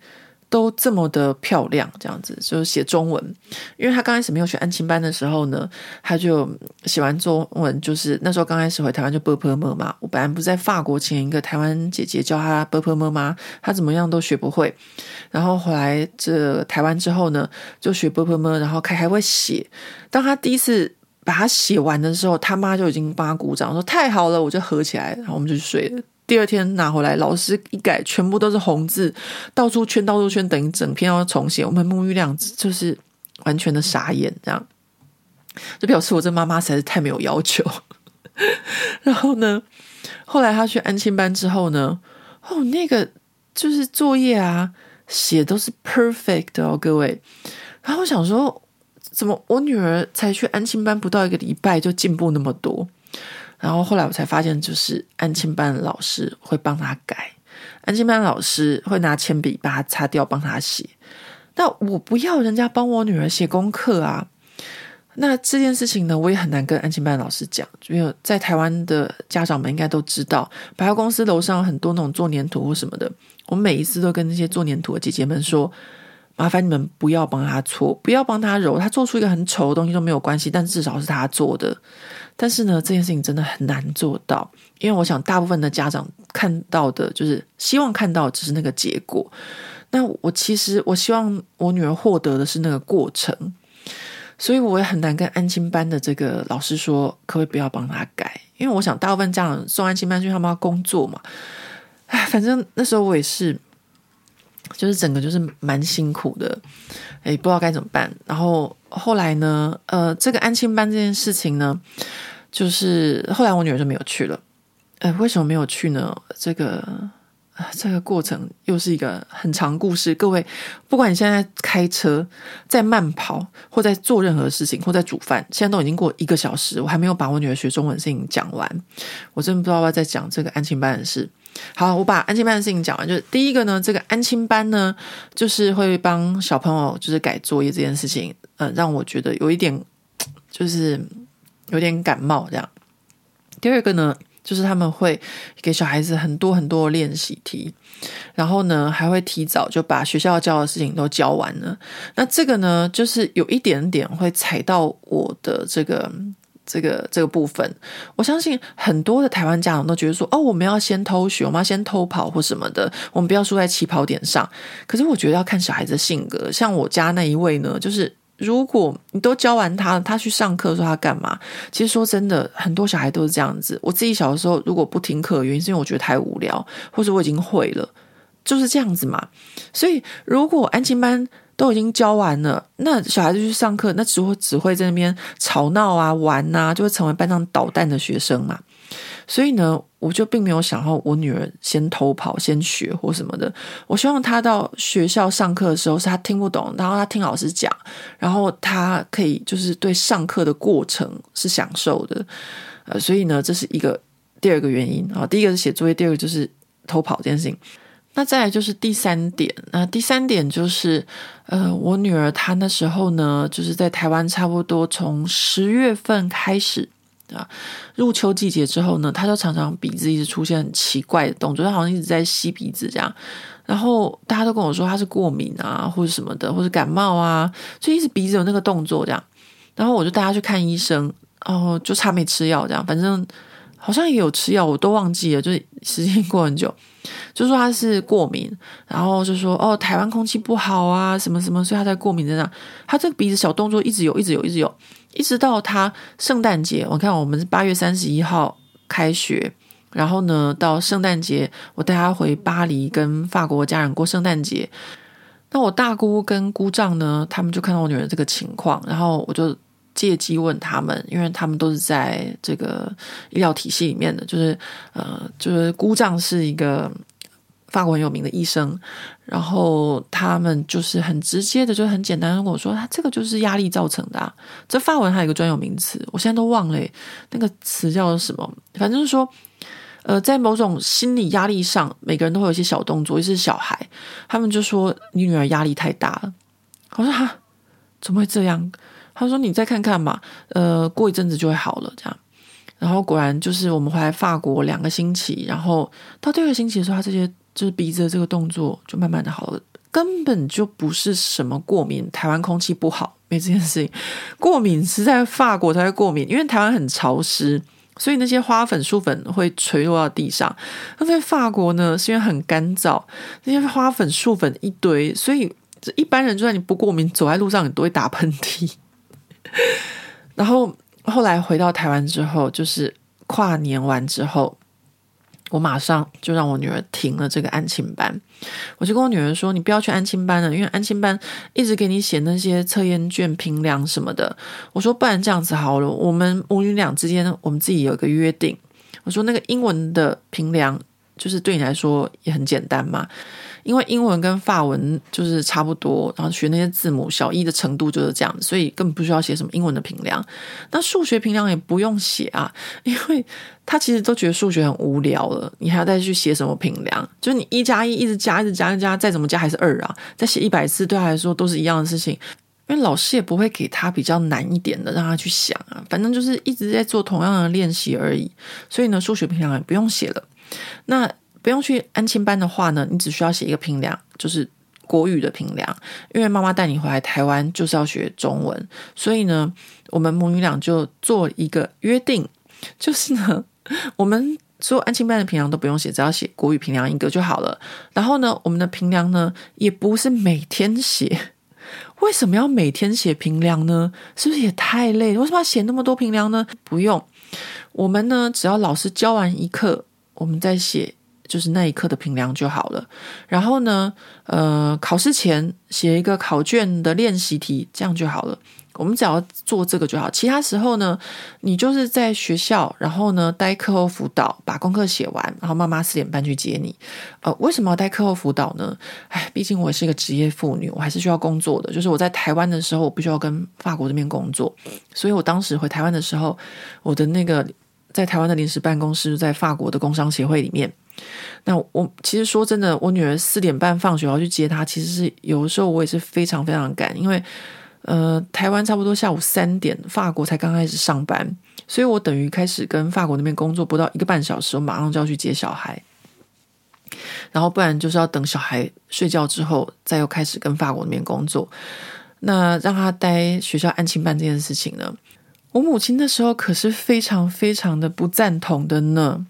都这么的漂亮，这样子就是写中文。因为他刚开始没有学安亲班的时候呢，他就写完中文，就是那时候刚开始回台湾就啵啵么嘛。我本来不在法国，前一个台湾姐姐教他啵啵么嘛，他怎么样都学不会。然后后来这台湾之后呢，就学啵啵么，然后开还会写。当他第一次把他写完的时候，他妈就已经帮他鼓掌，说太好了，我就合起来，然后我们就去睡了。第二天拿回来，老师一改，全部都是红字，到处圈，到处圈，等于整篇要重写。我们沐浴亮就是完全的傻眼，这样就表示我这妈妈实在是太没有要求。然后呢，后来他去安亲班之后呢，哦，那个就是作业啊，写都是 perfect 哦，各位。然后我想说，怎么我女儿才去安亲班不到一个礼拜就进步那么多？然后后来我才发现，就是安亲班老师会帮他改，安亲班老师会拿铅笔把它擦掉，帮他写。那我不要人家帮我女儿写功课啊！那这件事情呢，我也很难跟安亲班老师讲，因为在台湾的家长们应该都知道，百货公司楼上很多那种做黏土或什么的，我每一次都跟那些做黏土的姐姐们说，麻烦你们不要帮他搓，不要帮他揉，他做出一个很丑的东西都没有关系，但至少是他做的。但是呢，这件事情真的很难做到，因为我想大部分的家长看到的就是希望看到只是那个结果。那我其实我希望我女儿获得的是那个过程。所以我也很难跟安亲班的这个老师说，可不可以不要帮她改？因为我想大部分家长送安亲班去，他们要工作嘛。哎，反正那时候我也是，就是整个就是蛮辛苦的，哎，不知道该怎么办。然后后来呢，呃，这个安亲班这件事情呢，就是后来我女儿就没有去了。呃，为什么没有去呢？这个。这个过程又是一个很长故事。各位，不管你现在开车、在慢跑，或在做任何事情，或在煮饭，现在都已经过一个小时，我还没有把我女儿学中文事情讲完。我真的不知道要不要再讲这个安亲班的事。好，我把安亲班的事情讲完。就是第一个呢，这个安亲班呢，就是会帮小朋友就是改作业这件事情，呃，让我觉得有一点 就是有点感冒这样。第二个呢。就是他们会给小孩子很多很多练习题，然后呢，还会提早就把学校教的事情都教完了。那这个呢，就是有一点点会踩到我的这个这个这个部分。我相信很多的台湾家长都觉得说，哦，我们要先偷学，我们要先偷跑或什么的，我们不要输在起跑点上。可是我觉得要看小孩子性格，像我家那一位呢，就是。如果你都教完他，他去上课说他干嘛？其实说真的，很多小孩都是这样子。我自己小的时候，如果不听课，原因是因为我觉得太无聊，或者我已经会了，就是这样子嘛。所以，如果安亲班都已经教完了，那小孩子去上课，那只会只会在那边吵闹啊、玩啊，就会成为班上捣蛋的学生嘛。所以呢，我就并没有想到我女儿先偷跑、先学或什么的。我希望她到学校上课的时候，是她听不懂，然后她听老师讲，然后她可以就是对上课的过程是享受的。呃，所以呢，这是一个第二个原因啊。第一个是写作业，第二个就是偷跑这件事情。那再来就是第三点，那第三点就是，呃，我女儿她那时候呢，就是在台湾差不多从十月份开始。啊，入秋季节之后呢，她就常常鼻子一直出现很奇怪的动作，他好像一直在吸鼻子这样。然后大家都跟我说她是过敏啊，或者什么的，或者感冒啊，就一直鼻子有那个动作这样。然后我就带她去看医生，然后就差没吃药这样，反正好像也有吃药，我都忘记了，就是时间过很久。就说他是过敏，然后就说哦，台湾空气不好啊，什么什么，所以他在过敏在那。他这个鼻子小动作一直有，一直有，一直有。一直到他圣诞节，我看我们是八月三十一号开学，然后呢，到圣诞节，我带他回巴黎跟法国家人过圣诞节。那我大姑跟姑丈呢，他们就看到我女儿这个情况，然后我就借机问他们，因为他们都是在这个医疗体系里面的，就是呃，就是姑丈是一个。法国很有名的医生，然后他们就是很直接的，就很简单跟我说，他这个就是压力造成的啊。这法文还有一个专有名词，我现在都忘了，那个词叫什么？反正就是说，呃，在某种心理压力上，每个人都会有一些小动作，尤其是小孩，他们就说你女儿压力太大了。我说哈，怎么会这样？他说你再看看嘛，呃，过一阵子就会好了，这样。然后果然就是我们回来法国两个星期，然后到第二个星期的时候，他这些。就是鼻子的这个动作就慢慢的好了，根本就不是什么过敏。台湾空气不好，没这件事情。过敏是在法国才会过敏，因为台湾很潮湿，所以那些花粉、树粉会垂落到地上。那在法国呢，是因为很干燥，那些花粉、树粉一堆，所以一般人就算你不过敏，走在路上你都会打喷嚏。然后后来回到台湾之后，就是跨年完之后。我马上就让我女儿停了这个安亲班，我就跟我女儿说：“你不要去安亲班了，因为安亲班一直给你写那些测验卷、评量什么的。”我说：“不然这样子好了，我们母女俩之间，我们自己有一个约定。”我说：“那个英文的评量，就是对你来说也很简单嘛。”因为英文跟法文就是差不多，然后学那些字母，小一的程度就是这样，所以根本不需要写什么英文的评量。那数学评量也不用写啊，因为他其实都觉得数学很无聊了，你还要再去写什么评量？就是你一加一一直加，一直加，一直加，再怎么加还是二啊。再写一百次对他来说都是一样的事情。因为老师也不会给他比较难一点的让他去想啊，反正就是一直在做同样的练习而已。所以呢，数学评量也不用写了。那不用去安亲班的话呢，你只需要写一个评量，就是国语的评量。因为妈妈带你回来台湾就是要学中文，所以呢，我们母女俩就做一个约定，就是呢，我们。所有安亲班的评量都不用写，只要写国语评量一个就好了。然后呢，我们的评量呢也不是每天写。为什么要每天写平量呢？是不是也太累？为什么要写那么多平量呢？不用，我们呢只要老师教完一课，我们再写就是那一刻的评量就好了。然后呢，呃，考试前写一个考卷的练习题，这样就好了。我们只要做这个就好，其他时候呢，你就是在学校，然后呢，待课后辅导，把功课写完，然后妈妈四点半去接你。呃，为什么要待课后辅导呢？哎，毕竟我也是一个职业妇女，我还是需要工作的。就是我在台湾的时候，我不需要跟法国这边工作，所以我当时回台湾的时候，我的那个在台湾的临时办公室在法国的工商协会里面。那我其实说真的，我女儿四点半放学要去接她，其实是有的时候我也是非常非常赶，因为。呃，台湾差不多下午三点，法国才刚开始上班，所以我等于开始跟法国那边工作不到一个半小时，我马上就要去接小孩，然后不然就是要等小孩睡觉之后，再又开始跟法国那边工作。那让他待学校安亲班这件事情呢，我母亲那时候可是非常非常的不赞同的呢，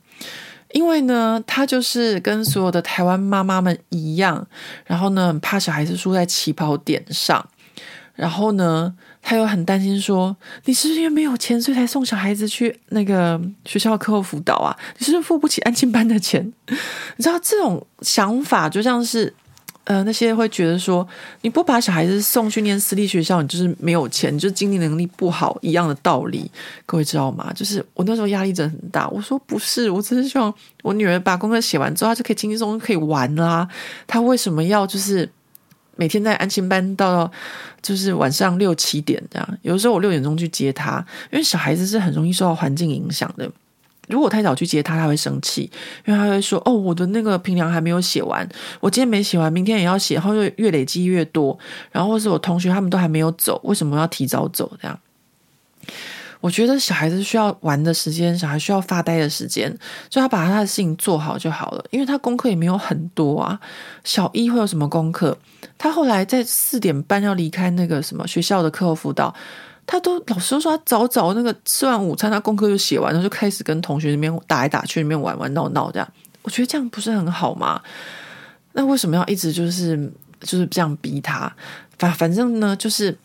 因为呢，她就是跟所有的台湾妈妈们一样，然后呢，怕小孩子输在起跑点上。然后呢，她又很担心说：“你是不是因为没有钱，所以才送小孩子去那个学校课后辅导啊？你是不是付不起安静班的钱？”你知道这种想法就像是，呃，那些会觉得说你不把小孩子送去念私立学校，你就是没有钱，你就是经济能力不好一样的道理。各位知道吗？就是我那时候压力真的很大。我说不是，我只是希望我女儿把功课写完之后，她就可以轻轻松松可以玩啦。她为什么要就是？每天在安心班到就是晚上六七点这样，有的时候我六点钟去接她，因为小孩子是很容易受到环境影响的。如果太早去接他，他会生气，因为他会说：“哦，我的那个评量还没有写完，我今天没写完，明天也要写，然后就越累积越多。然后或是我同学他们都还没有走，为什么要提早走？这样。”我觉得小孩子需要玩的时间，小孩需要发呆的时间，就他把他的事情做好就好了。因为他功课也没有很多啊，小一会有什么功课？他后来在四点半要离开那个什么学校的课后辅导，他都老师都说他早早那个吃完午餐，他功课就写完，然后就开始跟同学那边打来打去，里面玩玩闹闹这样。我觉得这样不是很好吗？那为什么要一直就是就是这样逼他？反反正呢，就是。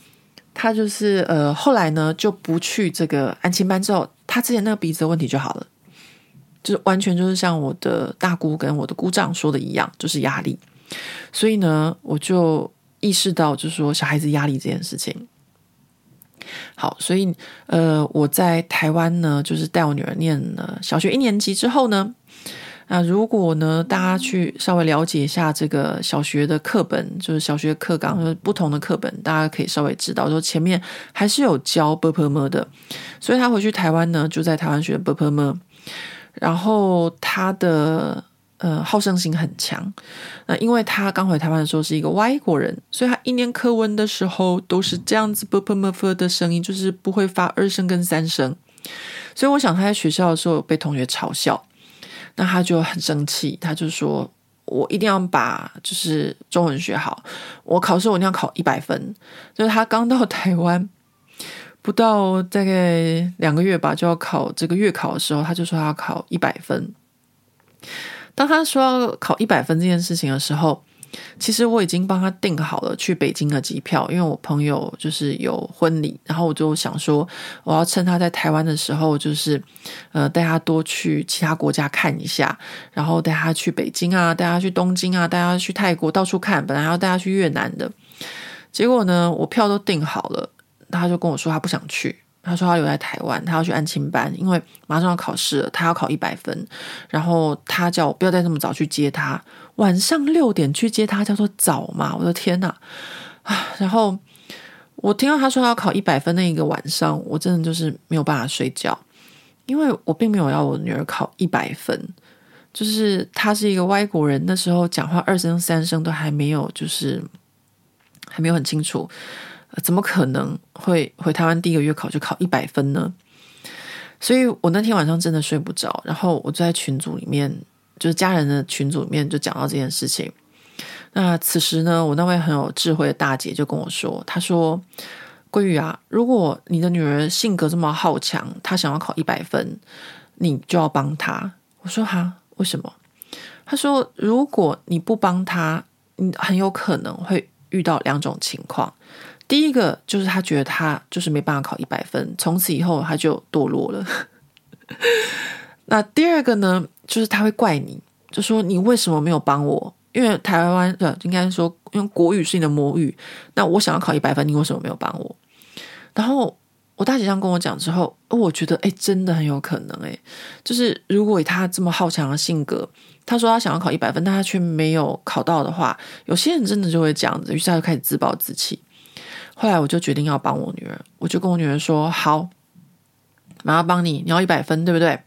他就是呃，后来呢就不去这个安亲班之后，他之前那个鼻子的问题就好了，就是完全就是像我的大姑跟我的姑丈说的一样，就是压力。所以呢，我就意识到，就是说小孩子压力这件事情。好，所以呃，我在台湾呢，就是带我女儿念了小学一年级之后呢。那如果呢，大家去稍微了解一下这个小学的课本，就是小学课纲，就是不同的课本，大家可以稍微知道，就前面还是有教 Bapam 的。所以他回去台湾呢，就在台湾学 Bapam，然后他的。呃，好胜心很强。那因为他刚回台湾的时候是一个外国人，所以他一念课文的时候都是这样子啵啵啵啵的声音，就是不会发二声跟三声。所以我想他在学校的时候被同学嘲笑，那他就很生气，他就说：“我一定要把就是中文学好，我考试我一定要考一百分。”就是他刚到台湾不到大概两个月吧，就要考这个月考的时候，他就说他要考一百分。当他说要考一百分这件事情的时候，其实我已经帮他订好了去北京的机票，因为我朋友就是有婚礼，然后我就想说，我要趁他在台湾的时候，就是呃带他多去其他国家看一下，然后带他去北京啊，带他去东京啊，带他去泰国到处看，本来要带他去越南的，结果呢，我票都订好了，他就跟我说他不想去。他说他留在台湾，他要去安亲班，因为马上要考试了，他要考一百分。然后他叫我不要再这么早去接他，晚上六点去接他叫做早嘛？我的天哪！啊，然后我听到他说他要考一百分那一个晚上，我真的就是没有办法睡觉，因为我并没有要我女儿考一百分，就是他是一个外国人，那时候讲话二声三声都还没有，就是还没有很清楚。怎么可能会回台湾第一个月考就考一百分呢？所以我那天晚上真的睡不着，然后我就在群组里面，就是家人的群组里面就讲到这件事情。那此时呢，我那位很有智慧的大姐就跟我说：“她说，桂玉啊，如果你的女儿性格这么好强，她想要考一百分，你就要帮她。”我说：“哈，为什么？”她说：“如果你不帮她，你很有可能会遇到两种情况。第一个就是他觉得他就是没办法考一百分，从此以后他就堕落了。那第二个呢，就是他会怪你，就说你为什么没有帮我？”因为台湾的，应该说，因为国语是你的母语，那我想要考一百分，你为什么没有帮我？然后我大姐这样跟我讲之后，我觉得哎，真的很有可能哎，就是如果以他这么好强的性格，他说他想要考一百分，但他却没有考到的话，有些人真的就会这样子，于是他就开始自暴自弃。后来我就决定要帮我女儿，我就跟我女儿说：“好，妈妈帮你，你要一百分，对不对？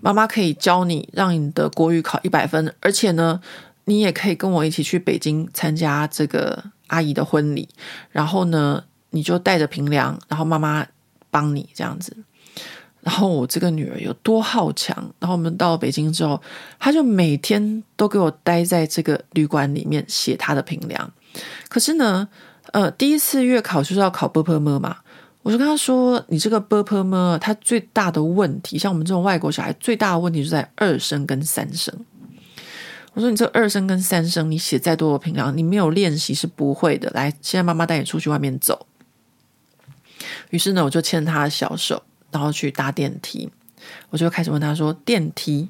妈妈可以教你，让你的国语考一百分，而且呢。”你也可以跟我一起去北京参加这个阿姨的婚礼，然后呢，你就带着平凉，然后妈妈帮你这样子。然后我这个女儿有多好强，然后我们到了北京之后，她就每天都给我待在这个旅馆里面写她的平凉。可是呢，呃，第一次月考就是要考 b p m 嘛。我就跟他说，你这个 b p m 它最大的问题，像我们这种外国小孩最大的问题就在二声跟三声。我说你这二声跟三声，你写再多的平量，你没有练习是不会的。来，现在妈妈带你出去外面走。于是呢，我就牵着他的小手，然后去搭电梯。我就开始问他说：“电梯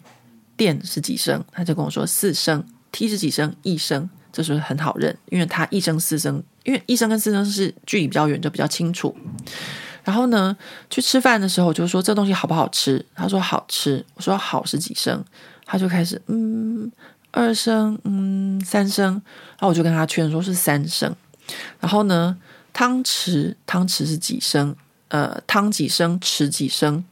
电是几声？”他就跟我说：“四声。”梯是几声？一声。这时候很好认，因为他一声四声，因为一声跟四声是距离比较远，就比较清楚。然后呢，去吃饭的时候，我就说：“这东西好不好吃？”他说：“好吃。”我说：“好是几声？”他就开始嗯。二声，嗯，三声，然后我就跟他劝说是三声。然后呢，汤匙，汤匙是几声？呃，汤几声，匙几声？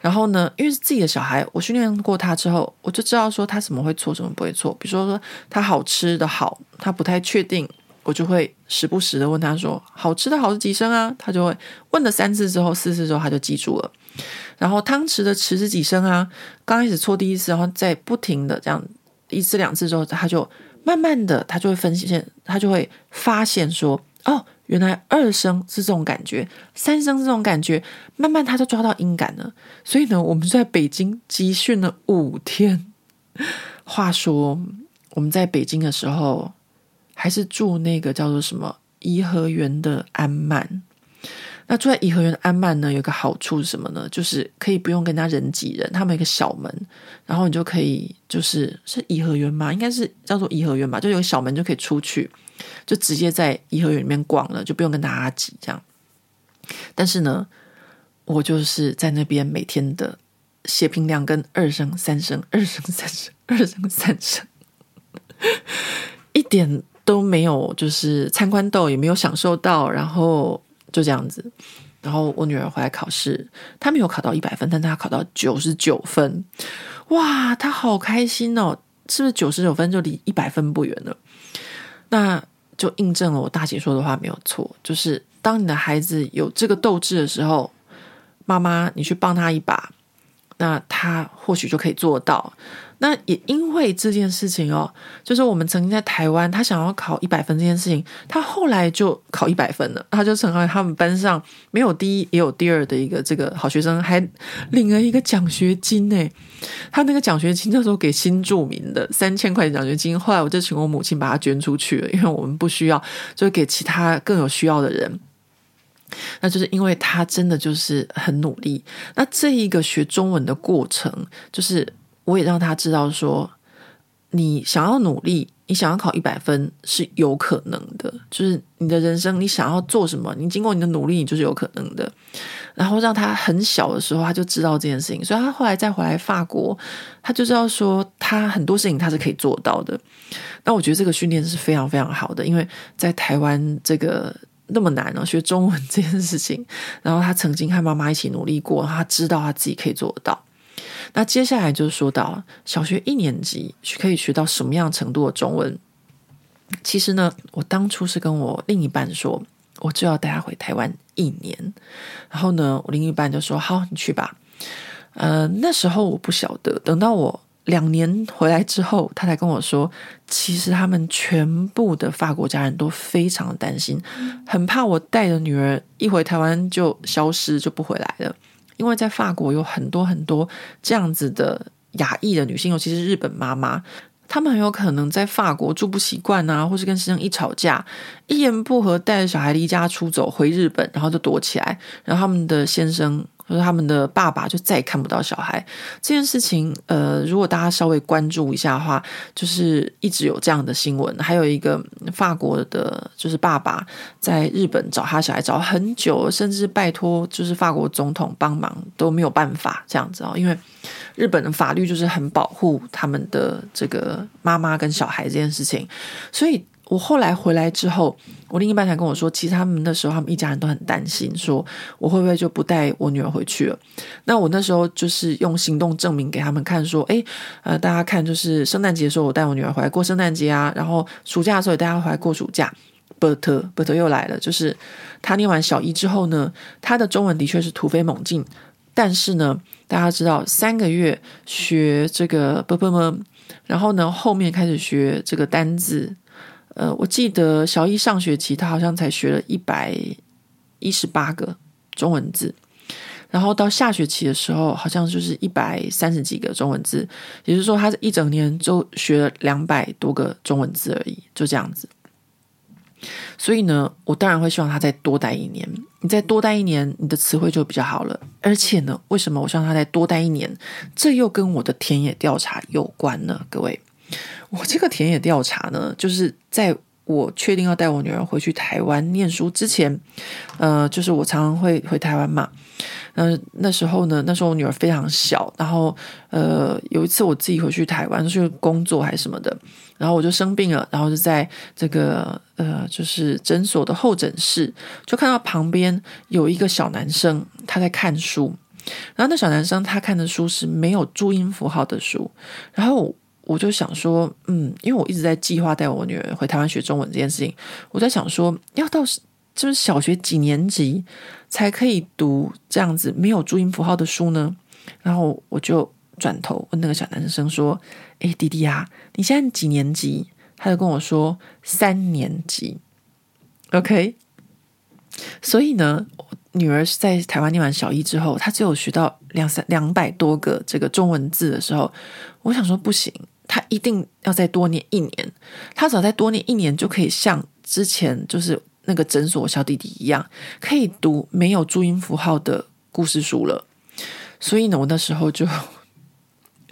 然后呢，因为是自己的小孩，我训练过他之后，我就知道说他什么会错，什么不会错。比如说说他好吃的好，他不太确定，我就会时不时的问他说：“好吃的好是几声啊？”他就会问了三次之后，四次之后他就记住了。然后汤匙的匙是几声啊？刚开始错第一次，然后再不停的这样。一次两次之后，他就慢慢的，他就会分析，他就会发现说，哦，原来二声是这种感觉，三声是这种感觉，慢慢他就抓到音感了。所以呢，我们在北京集训了五天。话说我们在北京的时候，还是住那个叫做什么颐和园的安曼。那住在颐和园的安曼呢，有个好处是什么呢？就是可以不用跟他人挤人，他们有个小门，然后你就可以就是是颐和园吗？应该是叫做颐和园吧，就有个小门就可以出去，就直接在颐和园里面逛了，就不用跟大家挤这样。但是呢，我就是在那边每天的写平凉跟二声三声，二声三声，二声三声，一点都没有，就是参观到也没有享受到，然后。就这样子，然后我女儿回来考试，她没有考到一百分，但她考到九十九分，哇，她好开心哦！是不是九十九分就离一百分不远了？那就印证了我大姐说的话没有错，就是当你的孩子有这个斗志的时候，妈妈你去帮他一把，那他或许就可以做到。那也因为这件事情哦，就是我们曾经在台湾，他想要考一百分这件事情，他后来就考一百分了，他就成为他们班上没有第一也有第二的一个这个好学生，还领了一个奖学金呢。他那个奖学金那时候给新住民的三千块奖学金，后来我就请我母亲把它捐出去了，因为我们不需要，就给其他更有需要的人。那就是因为他真的就是很努力。那这一个学中文的过程，就是。我也让他知道说，你想要努力，你想要考一百分是有可能的。就是你的人生，你想要做什么，你经过你的努力，你就是有可能的。然后让他很小的时候，他就知道这件事情，所以他后来再回来法国，他就知道说，他很多事情他是可以做到的。那我觉得这个训练是非常非常好的，因为在台湾这个那么难哦，学中文这件事情，然后他曾经和妈妈一起努力过，他知道他自己可以做得到。那接下来就是说到小学一年级可以学到什么样程度的中文？其实呢，我当初是跟我另一半说，我就要带他回台湾一年。然后呢，我另一半就说：“好，你去吧。”呃，那时候我不晓得，等到我两年回来之后，他才跟我说，其实他们全部的法国家人都非常的担心，很怕我带着女儿一回台湾就消失，就不回来了。因为在法国有很多很多这样子的亚裔的女性，尤其是日本妈妈，她们很有可能在法国住不习惯啊，或是跟先生一吵架，一言不合带着小孩离家出走回日本，然后就躲起来，然后他们的先生。就是他们的爸爸就再也看不到小孩这件事情。呃，如果大家稍微关注一下的话，就是一直有这样的新闻。还有一个法国的，就是爸爸在日本找他小孩找很久，甚至拜托就是法国总统帮忙都没有办法这样子哦，因为日本的法律就是很保护他们的这个妈妈跟小孩这件事情，所以。我后来回来之后，我另一半才跟我说，其实他们那时候他们一家人都很担心，说我会不会就不带我女儿回去了。那我那时候就是用行动证明给他们看，说，哎，呃，大家看，就是圣诞节的时候我带我女儿回来过圣诞节啊，然后暑假的时候也带她回来过暑假。，Bert Bert 又来了，就是他念完小一之后呢，他的中文的确是突飞猛进，但是呢，大家知道三个月学这个 Berber？然后呢，后面开始学这个单字。呃，我记得小一上学期，他好像才学了一百一十八个中文字，然后到下学期的时候，好像就是一百三十几个中文字，也就是说，他一整年就学了两百多个中文字而已，就这样子。所以呢，我当然会希望他再多待一年。你再多待一年，你的词汇就比较好了。而且呢，为什么我希望他再多待一年？这又跟我的田野调查有关呢，各位。我这个田野调查呢，就是在我确定要带我女儿回去台湾念书之前，呃，就是我常常会回台湾嘛。嗯、那时候呢，那时候我女儿非常小，然后呃，有一次我自己回去台湾去工作还是什么的，然后我就生病了，然后就在这个呃，就是诊所的候诊室，就看到旁边有一个小男生他在看书，然后那小男生他看的书是没有注音符号的书，然后。我就想说，嗯，因为我一直在计划带我女儿回台湾学中文这件事情，我在想说，要到就是小学几年级才可以读这样子没有注音符号的书呢？然后我就转头问那个小男生说：“诶，弟弟啊，你现在几年级？”他就跟我说：“三年级。”OK，所以呢，女儿是在台湾念完小一之后，她只有学到两三两百多个这个中文字的时候，我想说不行。他一定要再多念一年，他只要再多念一年，就可以像之前就是那个诊所小弟弟一样，可以读没有注音符号的故事书了。所以呢，我那时候就，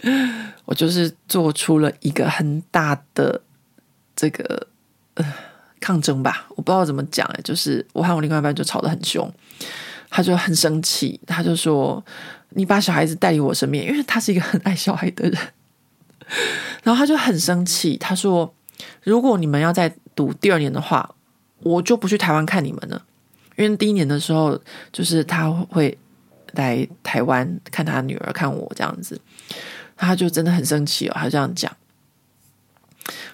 我就是做出了一个很大的这个呃抗争吧，我不知道怎么讲哎，就是我和我另外一半就吵得很凶，他就很生气，他就说：“你把小孩子带离我身边，因为他是一个很爱小孩的人。” 然后他就很生气，他说：“如果你们要再读第二年的话，我就不去台湾看你们了。因为第一年的时候，就是他会来台湾看他女儿，看我这样子。他就真的很生气哦，他这样讲。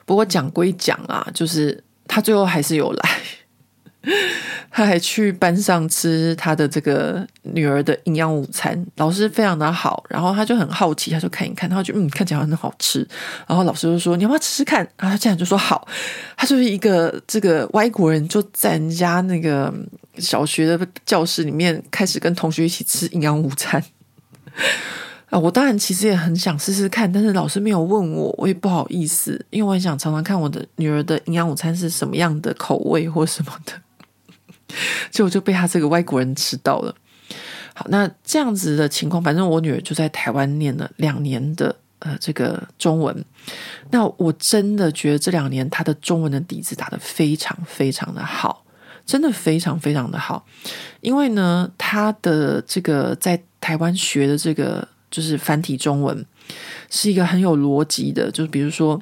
不过讲归讲啊，就是他最后还是有来。” 他还去班上吃他的这个女儿的营养午餐，老师非常的好，然后他就很好奇，他就看一看，他就嗯，看起来很好吃，然后老师就说，你要不要吃吃看？然后他竟然就说好，他就是一个这个外国人，就在人家那个小学的教室里面开始跟同学一起吃营养午餐 啊！我当然其实也很想试试看，但是老师没有问我，我也不好意思，因为我很想尝尝看我的女儿的营养午餐是什么样的口味或什么的。就我就被他这个外国人吃到了。好，那这样子的情况，反正我女儿就在台湾念了两年的呃这个中文。那我真的觉得这两年她的中文的底子打得非常非常的好，真的非常非常的好。因为呢，她的这个在台湾学的这个就是繁体中文，是一个很有逻辑的，就是比如说。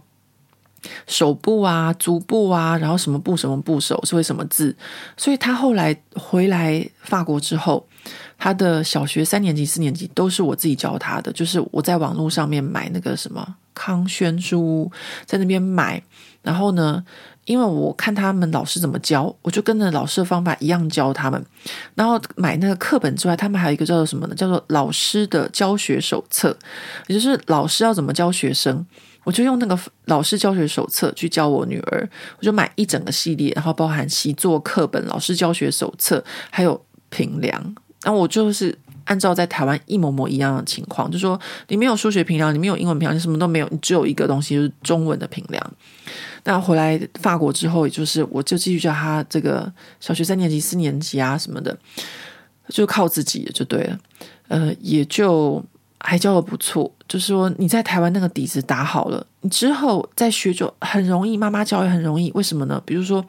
手部啊，足部啊，然后什么部什么部首是为什么字？所以他后来回来法国之后，他的小学三年级、四年级都是我自己教他的，就是我在网络上面买那个什么康轩书，在那边买，然后呢，因为我看他们老师怎么教，我就跟着老师的方法一样教他们。然后买那个课本之外，他们还有一个叫做什么呢？叫做老师的教学手册，也就是老师要怎么教学生。我就用那个老师教学手册去教我女儿，我就买一整个系列，然后包含习作课本、老师教学手册，还有评量。然后我就是按照在台湾一模模一样的情况，就说你没有数学评量，你没有英文评量，你什么都没有，你只有一个东西就是中文的评量。那回来法国之后，也就是我就继续教他这个小学三年级、四年级啊什么的，就靠自己就对了。呃，也就。还教的不错，就是说你在台湾那个底子打好了，你之后再学就很容易。妈妈教也很容易，为什么呢？比如说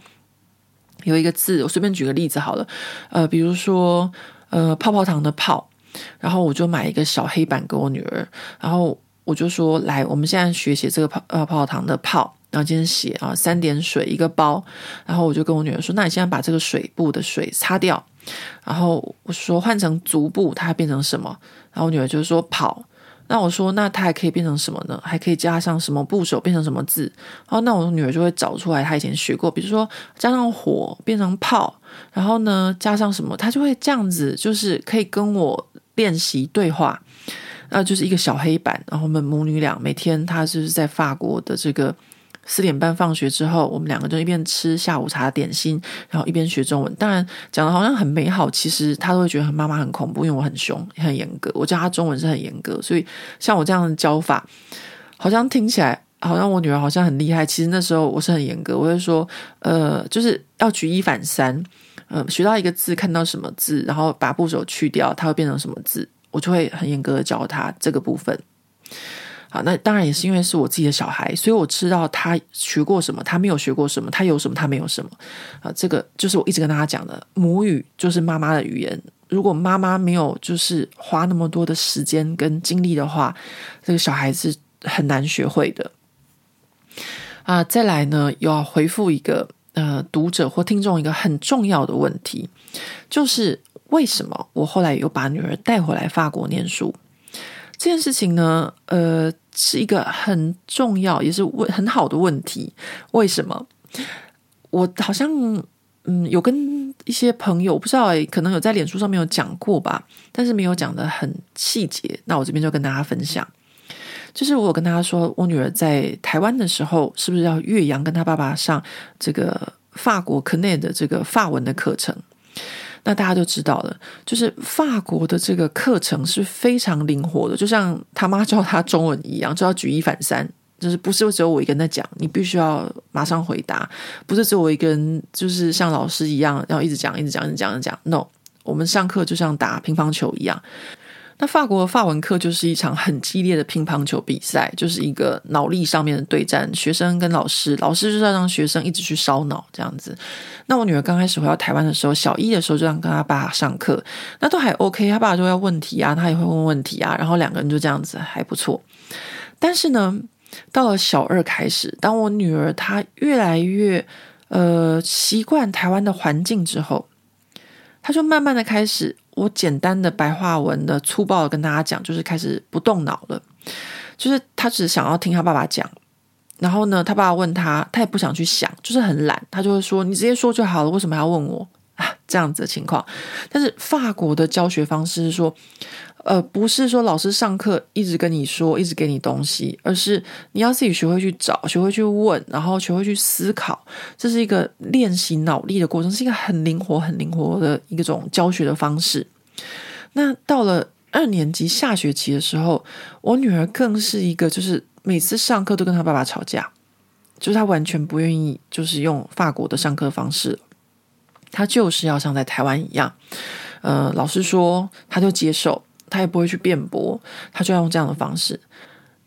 有一个字，我随便举个例子好了，呃，比如说呃泡泡糖的泡，然后我就买一个小黑板给我女儿，然后我就说来，我们现在学写这个泡呃泡泡糖的泡，然后今天写啊三点水一个包，然后我就跟我女儿说，那你现在把这个水布的水擦掉。然后我说换成足部，它变成什么？然后我女儿就说跑。那我说那它还可以变成什么呢？还可以加上什么部首变成什么字？然后那我女儿就会找出来，她以前学过，比如说加上火变成炮，然后呢加上什么，她就会这样子，就是可以跟我练习对话。那就是一个小黑板，然后我们母女俩每天，她就是在法国的这个。四点半放学之后，我们两个就一边吃下午茶点心，然后一边学中文。当然讲的好像很美好，其实他都会觉得妈妈很恐怖，因为我很凶、很严格。我教他中文是很严格，所以像我这样的教法，好像听起来好像我女儿好像很厉害。其实那时候我是很严格，我会说，呃，就是要举一反三，呃，学到一个字，看到什么字，然后把部首去掉，它会变成什么字，我就会很严格的教他这个部分。好，那当然也是因为是我自己的小孩，所以我知道他学过什么，他没有学过什么，他有什么，他没有什么。啊，这个就是我一直跟大家讲的，母语就是妈妈的语言。如果妈妈没有就是花那么多的时间跟精力的话，这个小孩子很难学会的。啊，再来呢，又要回复一个呃读者或听众一个很重要的问题，就是为什么我后来又把女儿带回来法国念书？这件事情呢，呃，是一个很重要，也是问很好的问题。为什么？我好像嗯，有跟一些朋友，不知道诶，可能有在脸书上面有讲过吧，但是没有讲的很细节。那我这边就跟大家分享，就是我有跟大家说，我女儿在台湾的时候，是不是要岳阳跟她爸爸上这个法国 CNED 的这个法文的课程？那大家就知道了，就是法国的这个课程是非常灵活的，就像他妈教他中文一样，就要举一反三，就是不是只有我一个人在讲，你必须要马上回答，不是只有我一个人，就是像老师一样然后一直讲、一直讲、一直讲、一直讲。No，我们上课就像打乒乓球一样。那法国的法文课就是一场很激烈的乒乓球比赛，就是一个脑力上面的对战，学生跟老师，老师就是要让学生一直去烧脑这样子。那我女儿刚开始回到台湾的时候，小一的时候就让跟她爸上课，那都还 OK，她爸就要问题啊，她也会问问题啊，然后两个人就这样子还不错。但是呢，到了小二开始，当我女儿她越来越呃习惯台湾的环境之后，她就慢慢的开始。我简单的白话文的粗暴的跟大家讲，就是开始不动脑了，就是他只想要听他爸爸讲，然后呢，他爸爸问他，他也不想去想，就是很懒，他就会说：“你直接说就好了，为什么还要问我？” 啊，这样子的情况。但是法国的教学方式是说。呃，不是说老师上课一直跟你说，一直给你东西，而是你要自己学会去找，学会去问，然后学会去思考。这是一个练习脑力的过程，是一个很灵活、很灵活的一种教学的方式。那到了二年级下学期的时候，我女儿更是一个，就是每次上课都跟她爸爸吵架，就是她完全不愿意，就是用法国的上课方式，她就是要像在台湾一样。呃，老师说，她就接受。他也不会去辩驳，他就要用这样的方式。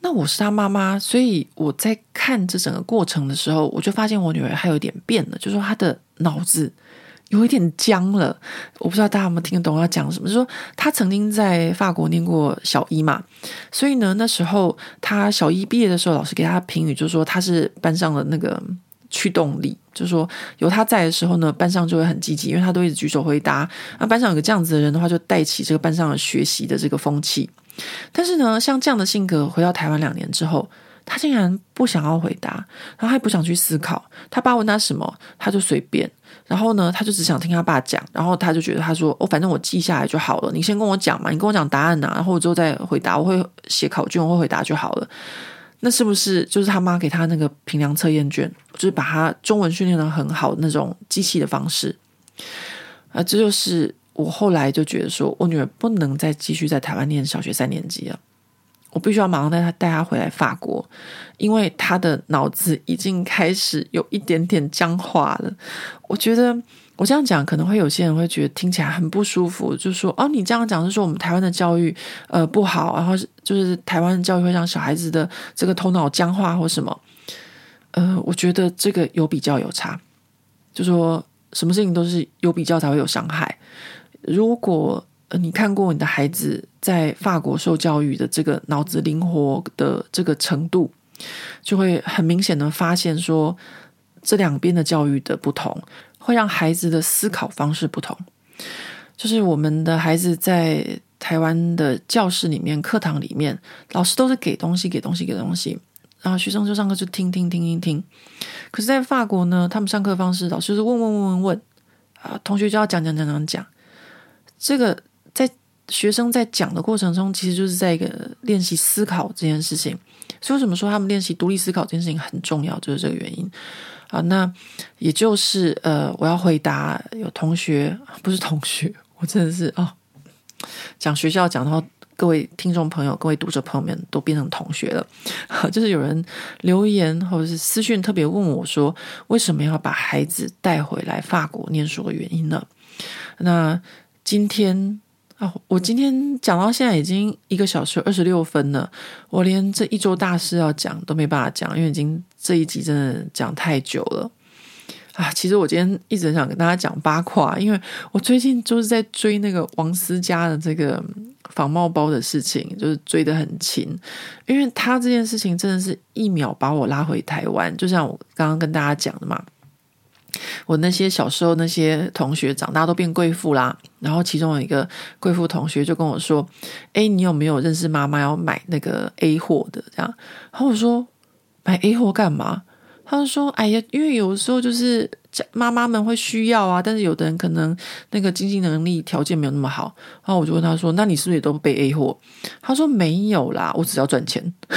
那我是他妈妈，所以我在看这整个过程的时候，我就发现我女儿还有点变了，就说她的脑子有一点僵了。我不知道大家有没有听得懂我要讲什么？就是说她曾经在法国念过小一嘛，所以呢，那时候她小一毕业的时候，老师给她评语，就是说她是班上的那个。驱动力，就说有他在的时候呢，班上就会很积极，因为他都一直举手回答。那班上有个这样子的人的话，就带起这个班上的学习的这个风气。但是呢，像这样的性格回到台湾两年之后，他竟然不想要回答，然后他也不想去思考。他爸问他什么，他就随便。然后呢，他就只想听他爸讲。然后他就觉得他说：“哦，反正我记下来就好了。你先跟我讲嘛，你跟我讲答案呐，然后我之后再回答。我会写考卷，我会回答就好了。”那是不是就是他妈给他那个评量测验卷，就是把他中文训练得很好那种机器的方式？啊，这就是我后来就觉得说，我女儿不能再继续在台湾念小学三年级了。我必须要马上带他带他回来法国，因为他的脑子已经开始有一点点僵化了。我觉得我这样讲可能会有些人会觉得听起来很不舒服，就说哦，你这样讲是说我们台湾的教育呃不好，然后就是台湾的教育会让小孩子的这个头脑僵化或什么。呃，我觉得这个有比较有差，就说什么事情都是有比较才会有伤害。如果，你看过你的孩子在法国受教育的这个脑子灵活的这个程度，就会很明显的发现说，这两边的教育的不同，会让孩子的思考方式不同。就是我们的孩子在台湾的教室里面、课堂里面，老师都是给东西、给东西、给东西，然后学生就上课就听听听听听。可是，在法国呢，他们上课方式，老师是问问问问问，啊，同学就要讲讲讲讲讲，这个在。学生在讲的过程中，其实就是在一个练习思考这件事情。所以为什么说他们练习独立思考这件事情很重要，就是这个原因啊。那也就是呃，我要回答有同学，不是同学，我真的是哦，讲学校讲到各位听众朋友、各位读者朋友们都变成同学了。就是有人留言或者是私讯特别问我说，为什么要把孩子带回来法国念书的原因呢？那今天。哦，我今天讲到现在已经一个小时二十六分了，我连这一周大事要讲都没办法讲，因为已经这一集真的讲太久了啊！其实我今天一直想跟大家讲八卦，因为我最近就是在追那个王思佳的这个仿冒包的事情，就是追得很勤，因为他这件事情真的是一秒把我拉回台湾，就像我刚刚跟大家讲的嘛。我那些小时候那些同学长大都变贵妇啦，然后其中有一个贵妇同学就跟我说：“诶，你有没有认识妈妈要买那个 A 货的？”这样，然后我说：“买 A 货干嘛？”他说：“哎呀，因为有时候就是妈妈们会需要啊，但是有的人可能那个经济能力条件没有那么好。”然后我就问他说：“那你是不是也都背 A 货？”他说：“没有啦，我只要赚钱。”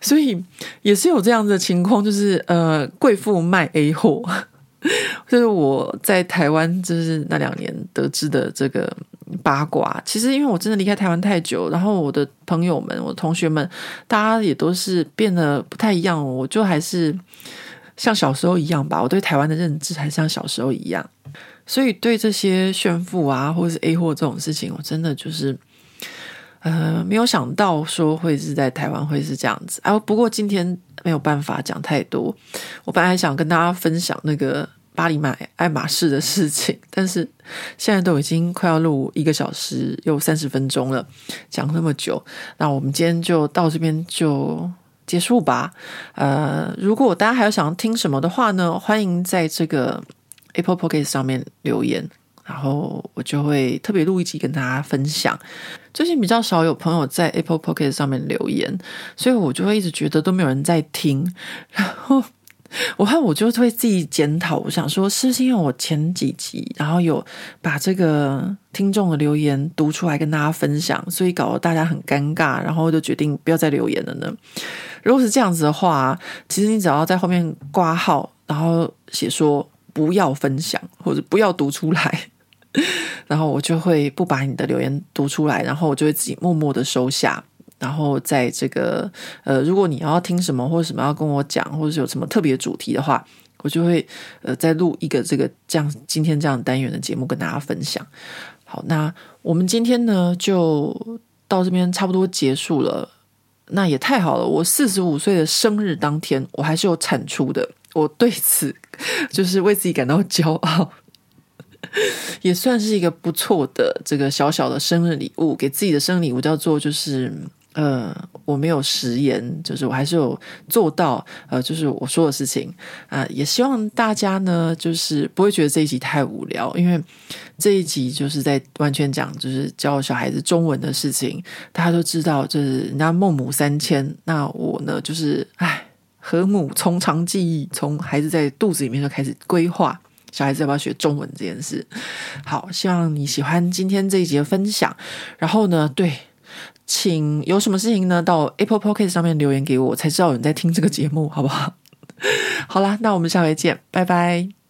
所以也是有这样的情况，就是呃，贵妇卖 A 货，这是我在台湾就是那两年得知的这个八卦。其实因为我真的离开台湾太久，然后我的朋友们、我的同学们，大家也都是变得不太一样。我就还是像小时候一样吧，我对台湾的认知还像小时候一样。所以对这些炫富啊，或者是 A 货这种事情，我真的就是。呃，没有想到说会是在台湾会是这样子啊。不过今天没有办法讲太多。我本来想跟大家分享那个巴黎买爱马仕的事情，但是现在都已经快要录一个小时又三十分钟了，讲那么久，那我们今天就到这边就结束吧。呃，如果大家还有想要听什么的话呢，欢迎在这个 Apple Podcast 上面留言。然后我就会特别录一集跟大家分享。最近比较少有朋友在 Apple Podcast 上面留言，所以我就会一直觉得都没有人在听。然后我看我就会自己检讨，我想说是不是因为我前几集然后有把这个听众的留言读出来跟大家分享，所以搞得大家很尴尬，然后就决定不要再留言了呢？如果是这样子的话，其实你只要在后面挂号，然后写说不要分享或者不要读出来。然后我就会不把你的留言读出来，然后我就会自己默默的收下。然后在这个呃，如果你要听什么或者什么要跟我讲，或者是有什么特别主题的话，我就会呃再录一个这个这样今天这样单元的节目跟大家分享。好，那我们今天呢就到这边差不多结束了。那也太好了，我四十五岁的生日当天，我还是有产出的，我对此就是为自己感到骄傲。也算是一个不错的这个小小的生日礼物，给自己的生日礼物叫做就是呃，我没有食言，就是我还是有做到，呃，就是我说的事情啊、也希望大家呢，就是不会觉得这一集太无聊，因为这一集就是在完全讲就是教小孩子中文的事情。大家都知道，就是人家孟母三迁，那我呢，就是哎，和母从长计议，从孩子在肚子里面就开始规划。小孩子要不要学中文这件事？好，希望你喜欢今天这一集的分享。然后呢，对，请有什么事情呢，到 Apple Podcast 上面留言给我，我才知道有人在听这个节目，好不好？好啦，那我们下回见，拜拜。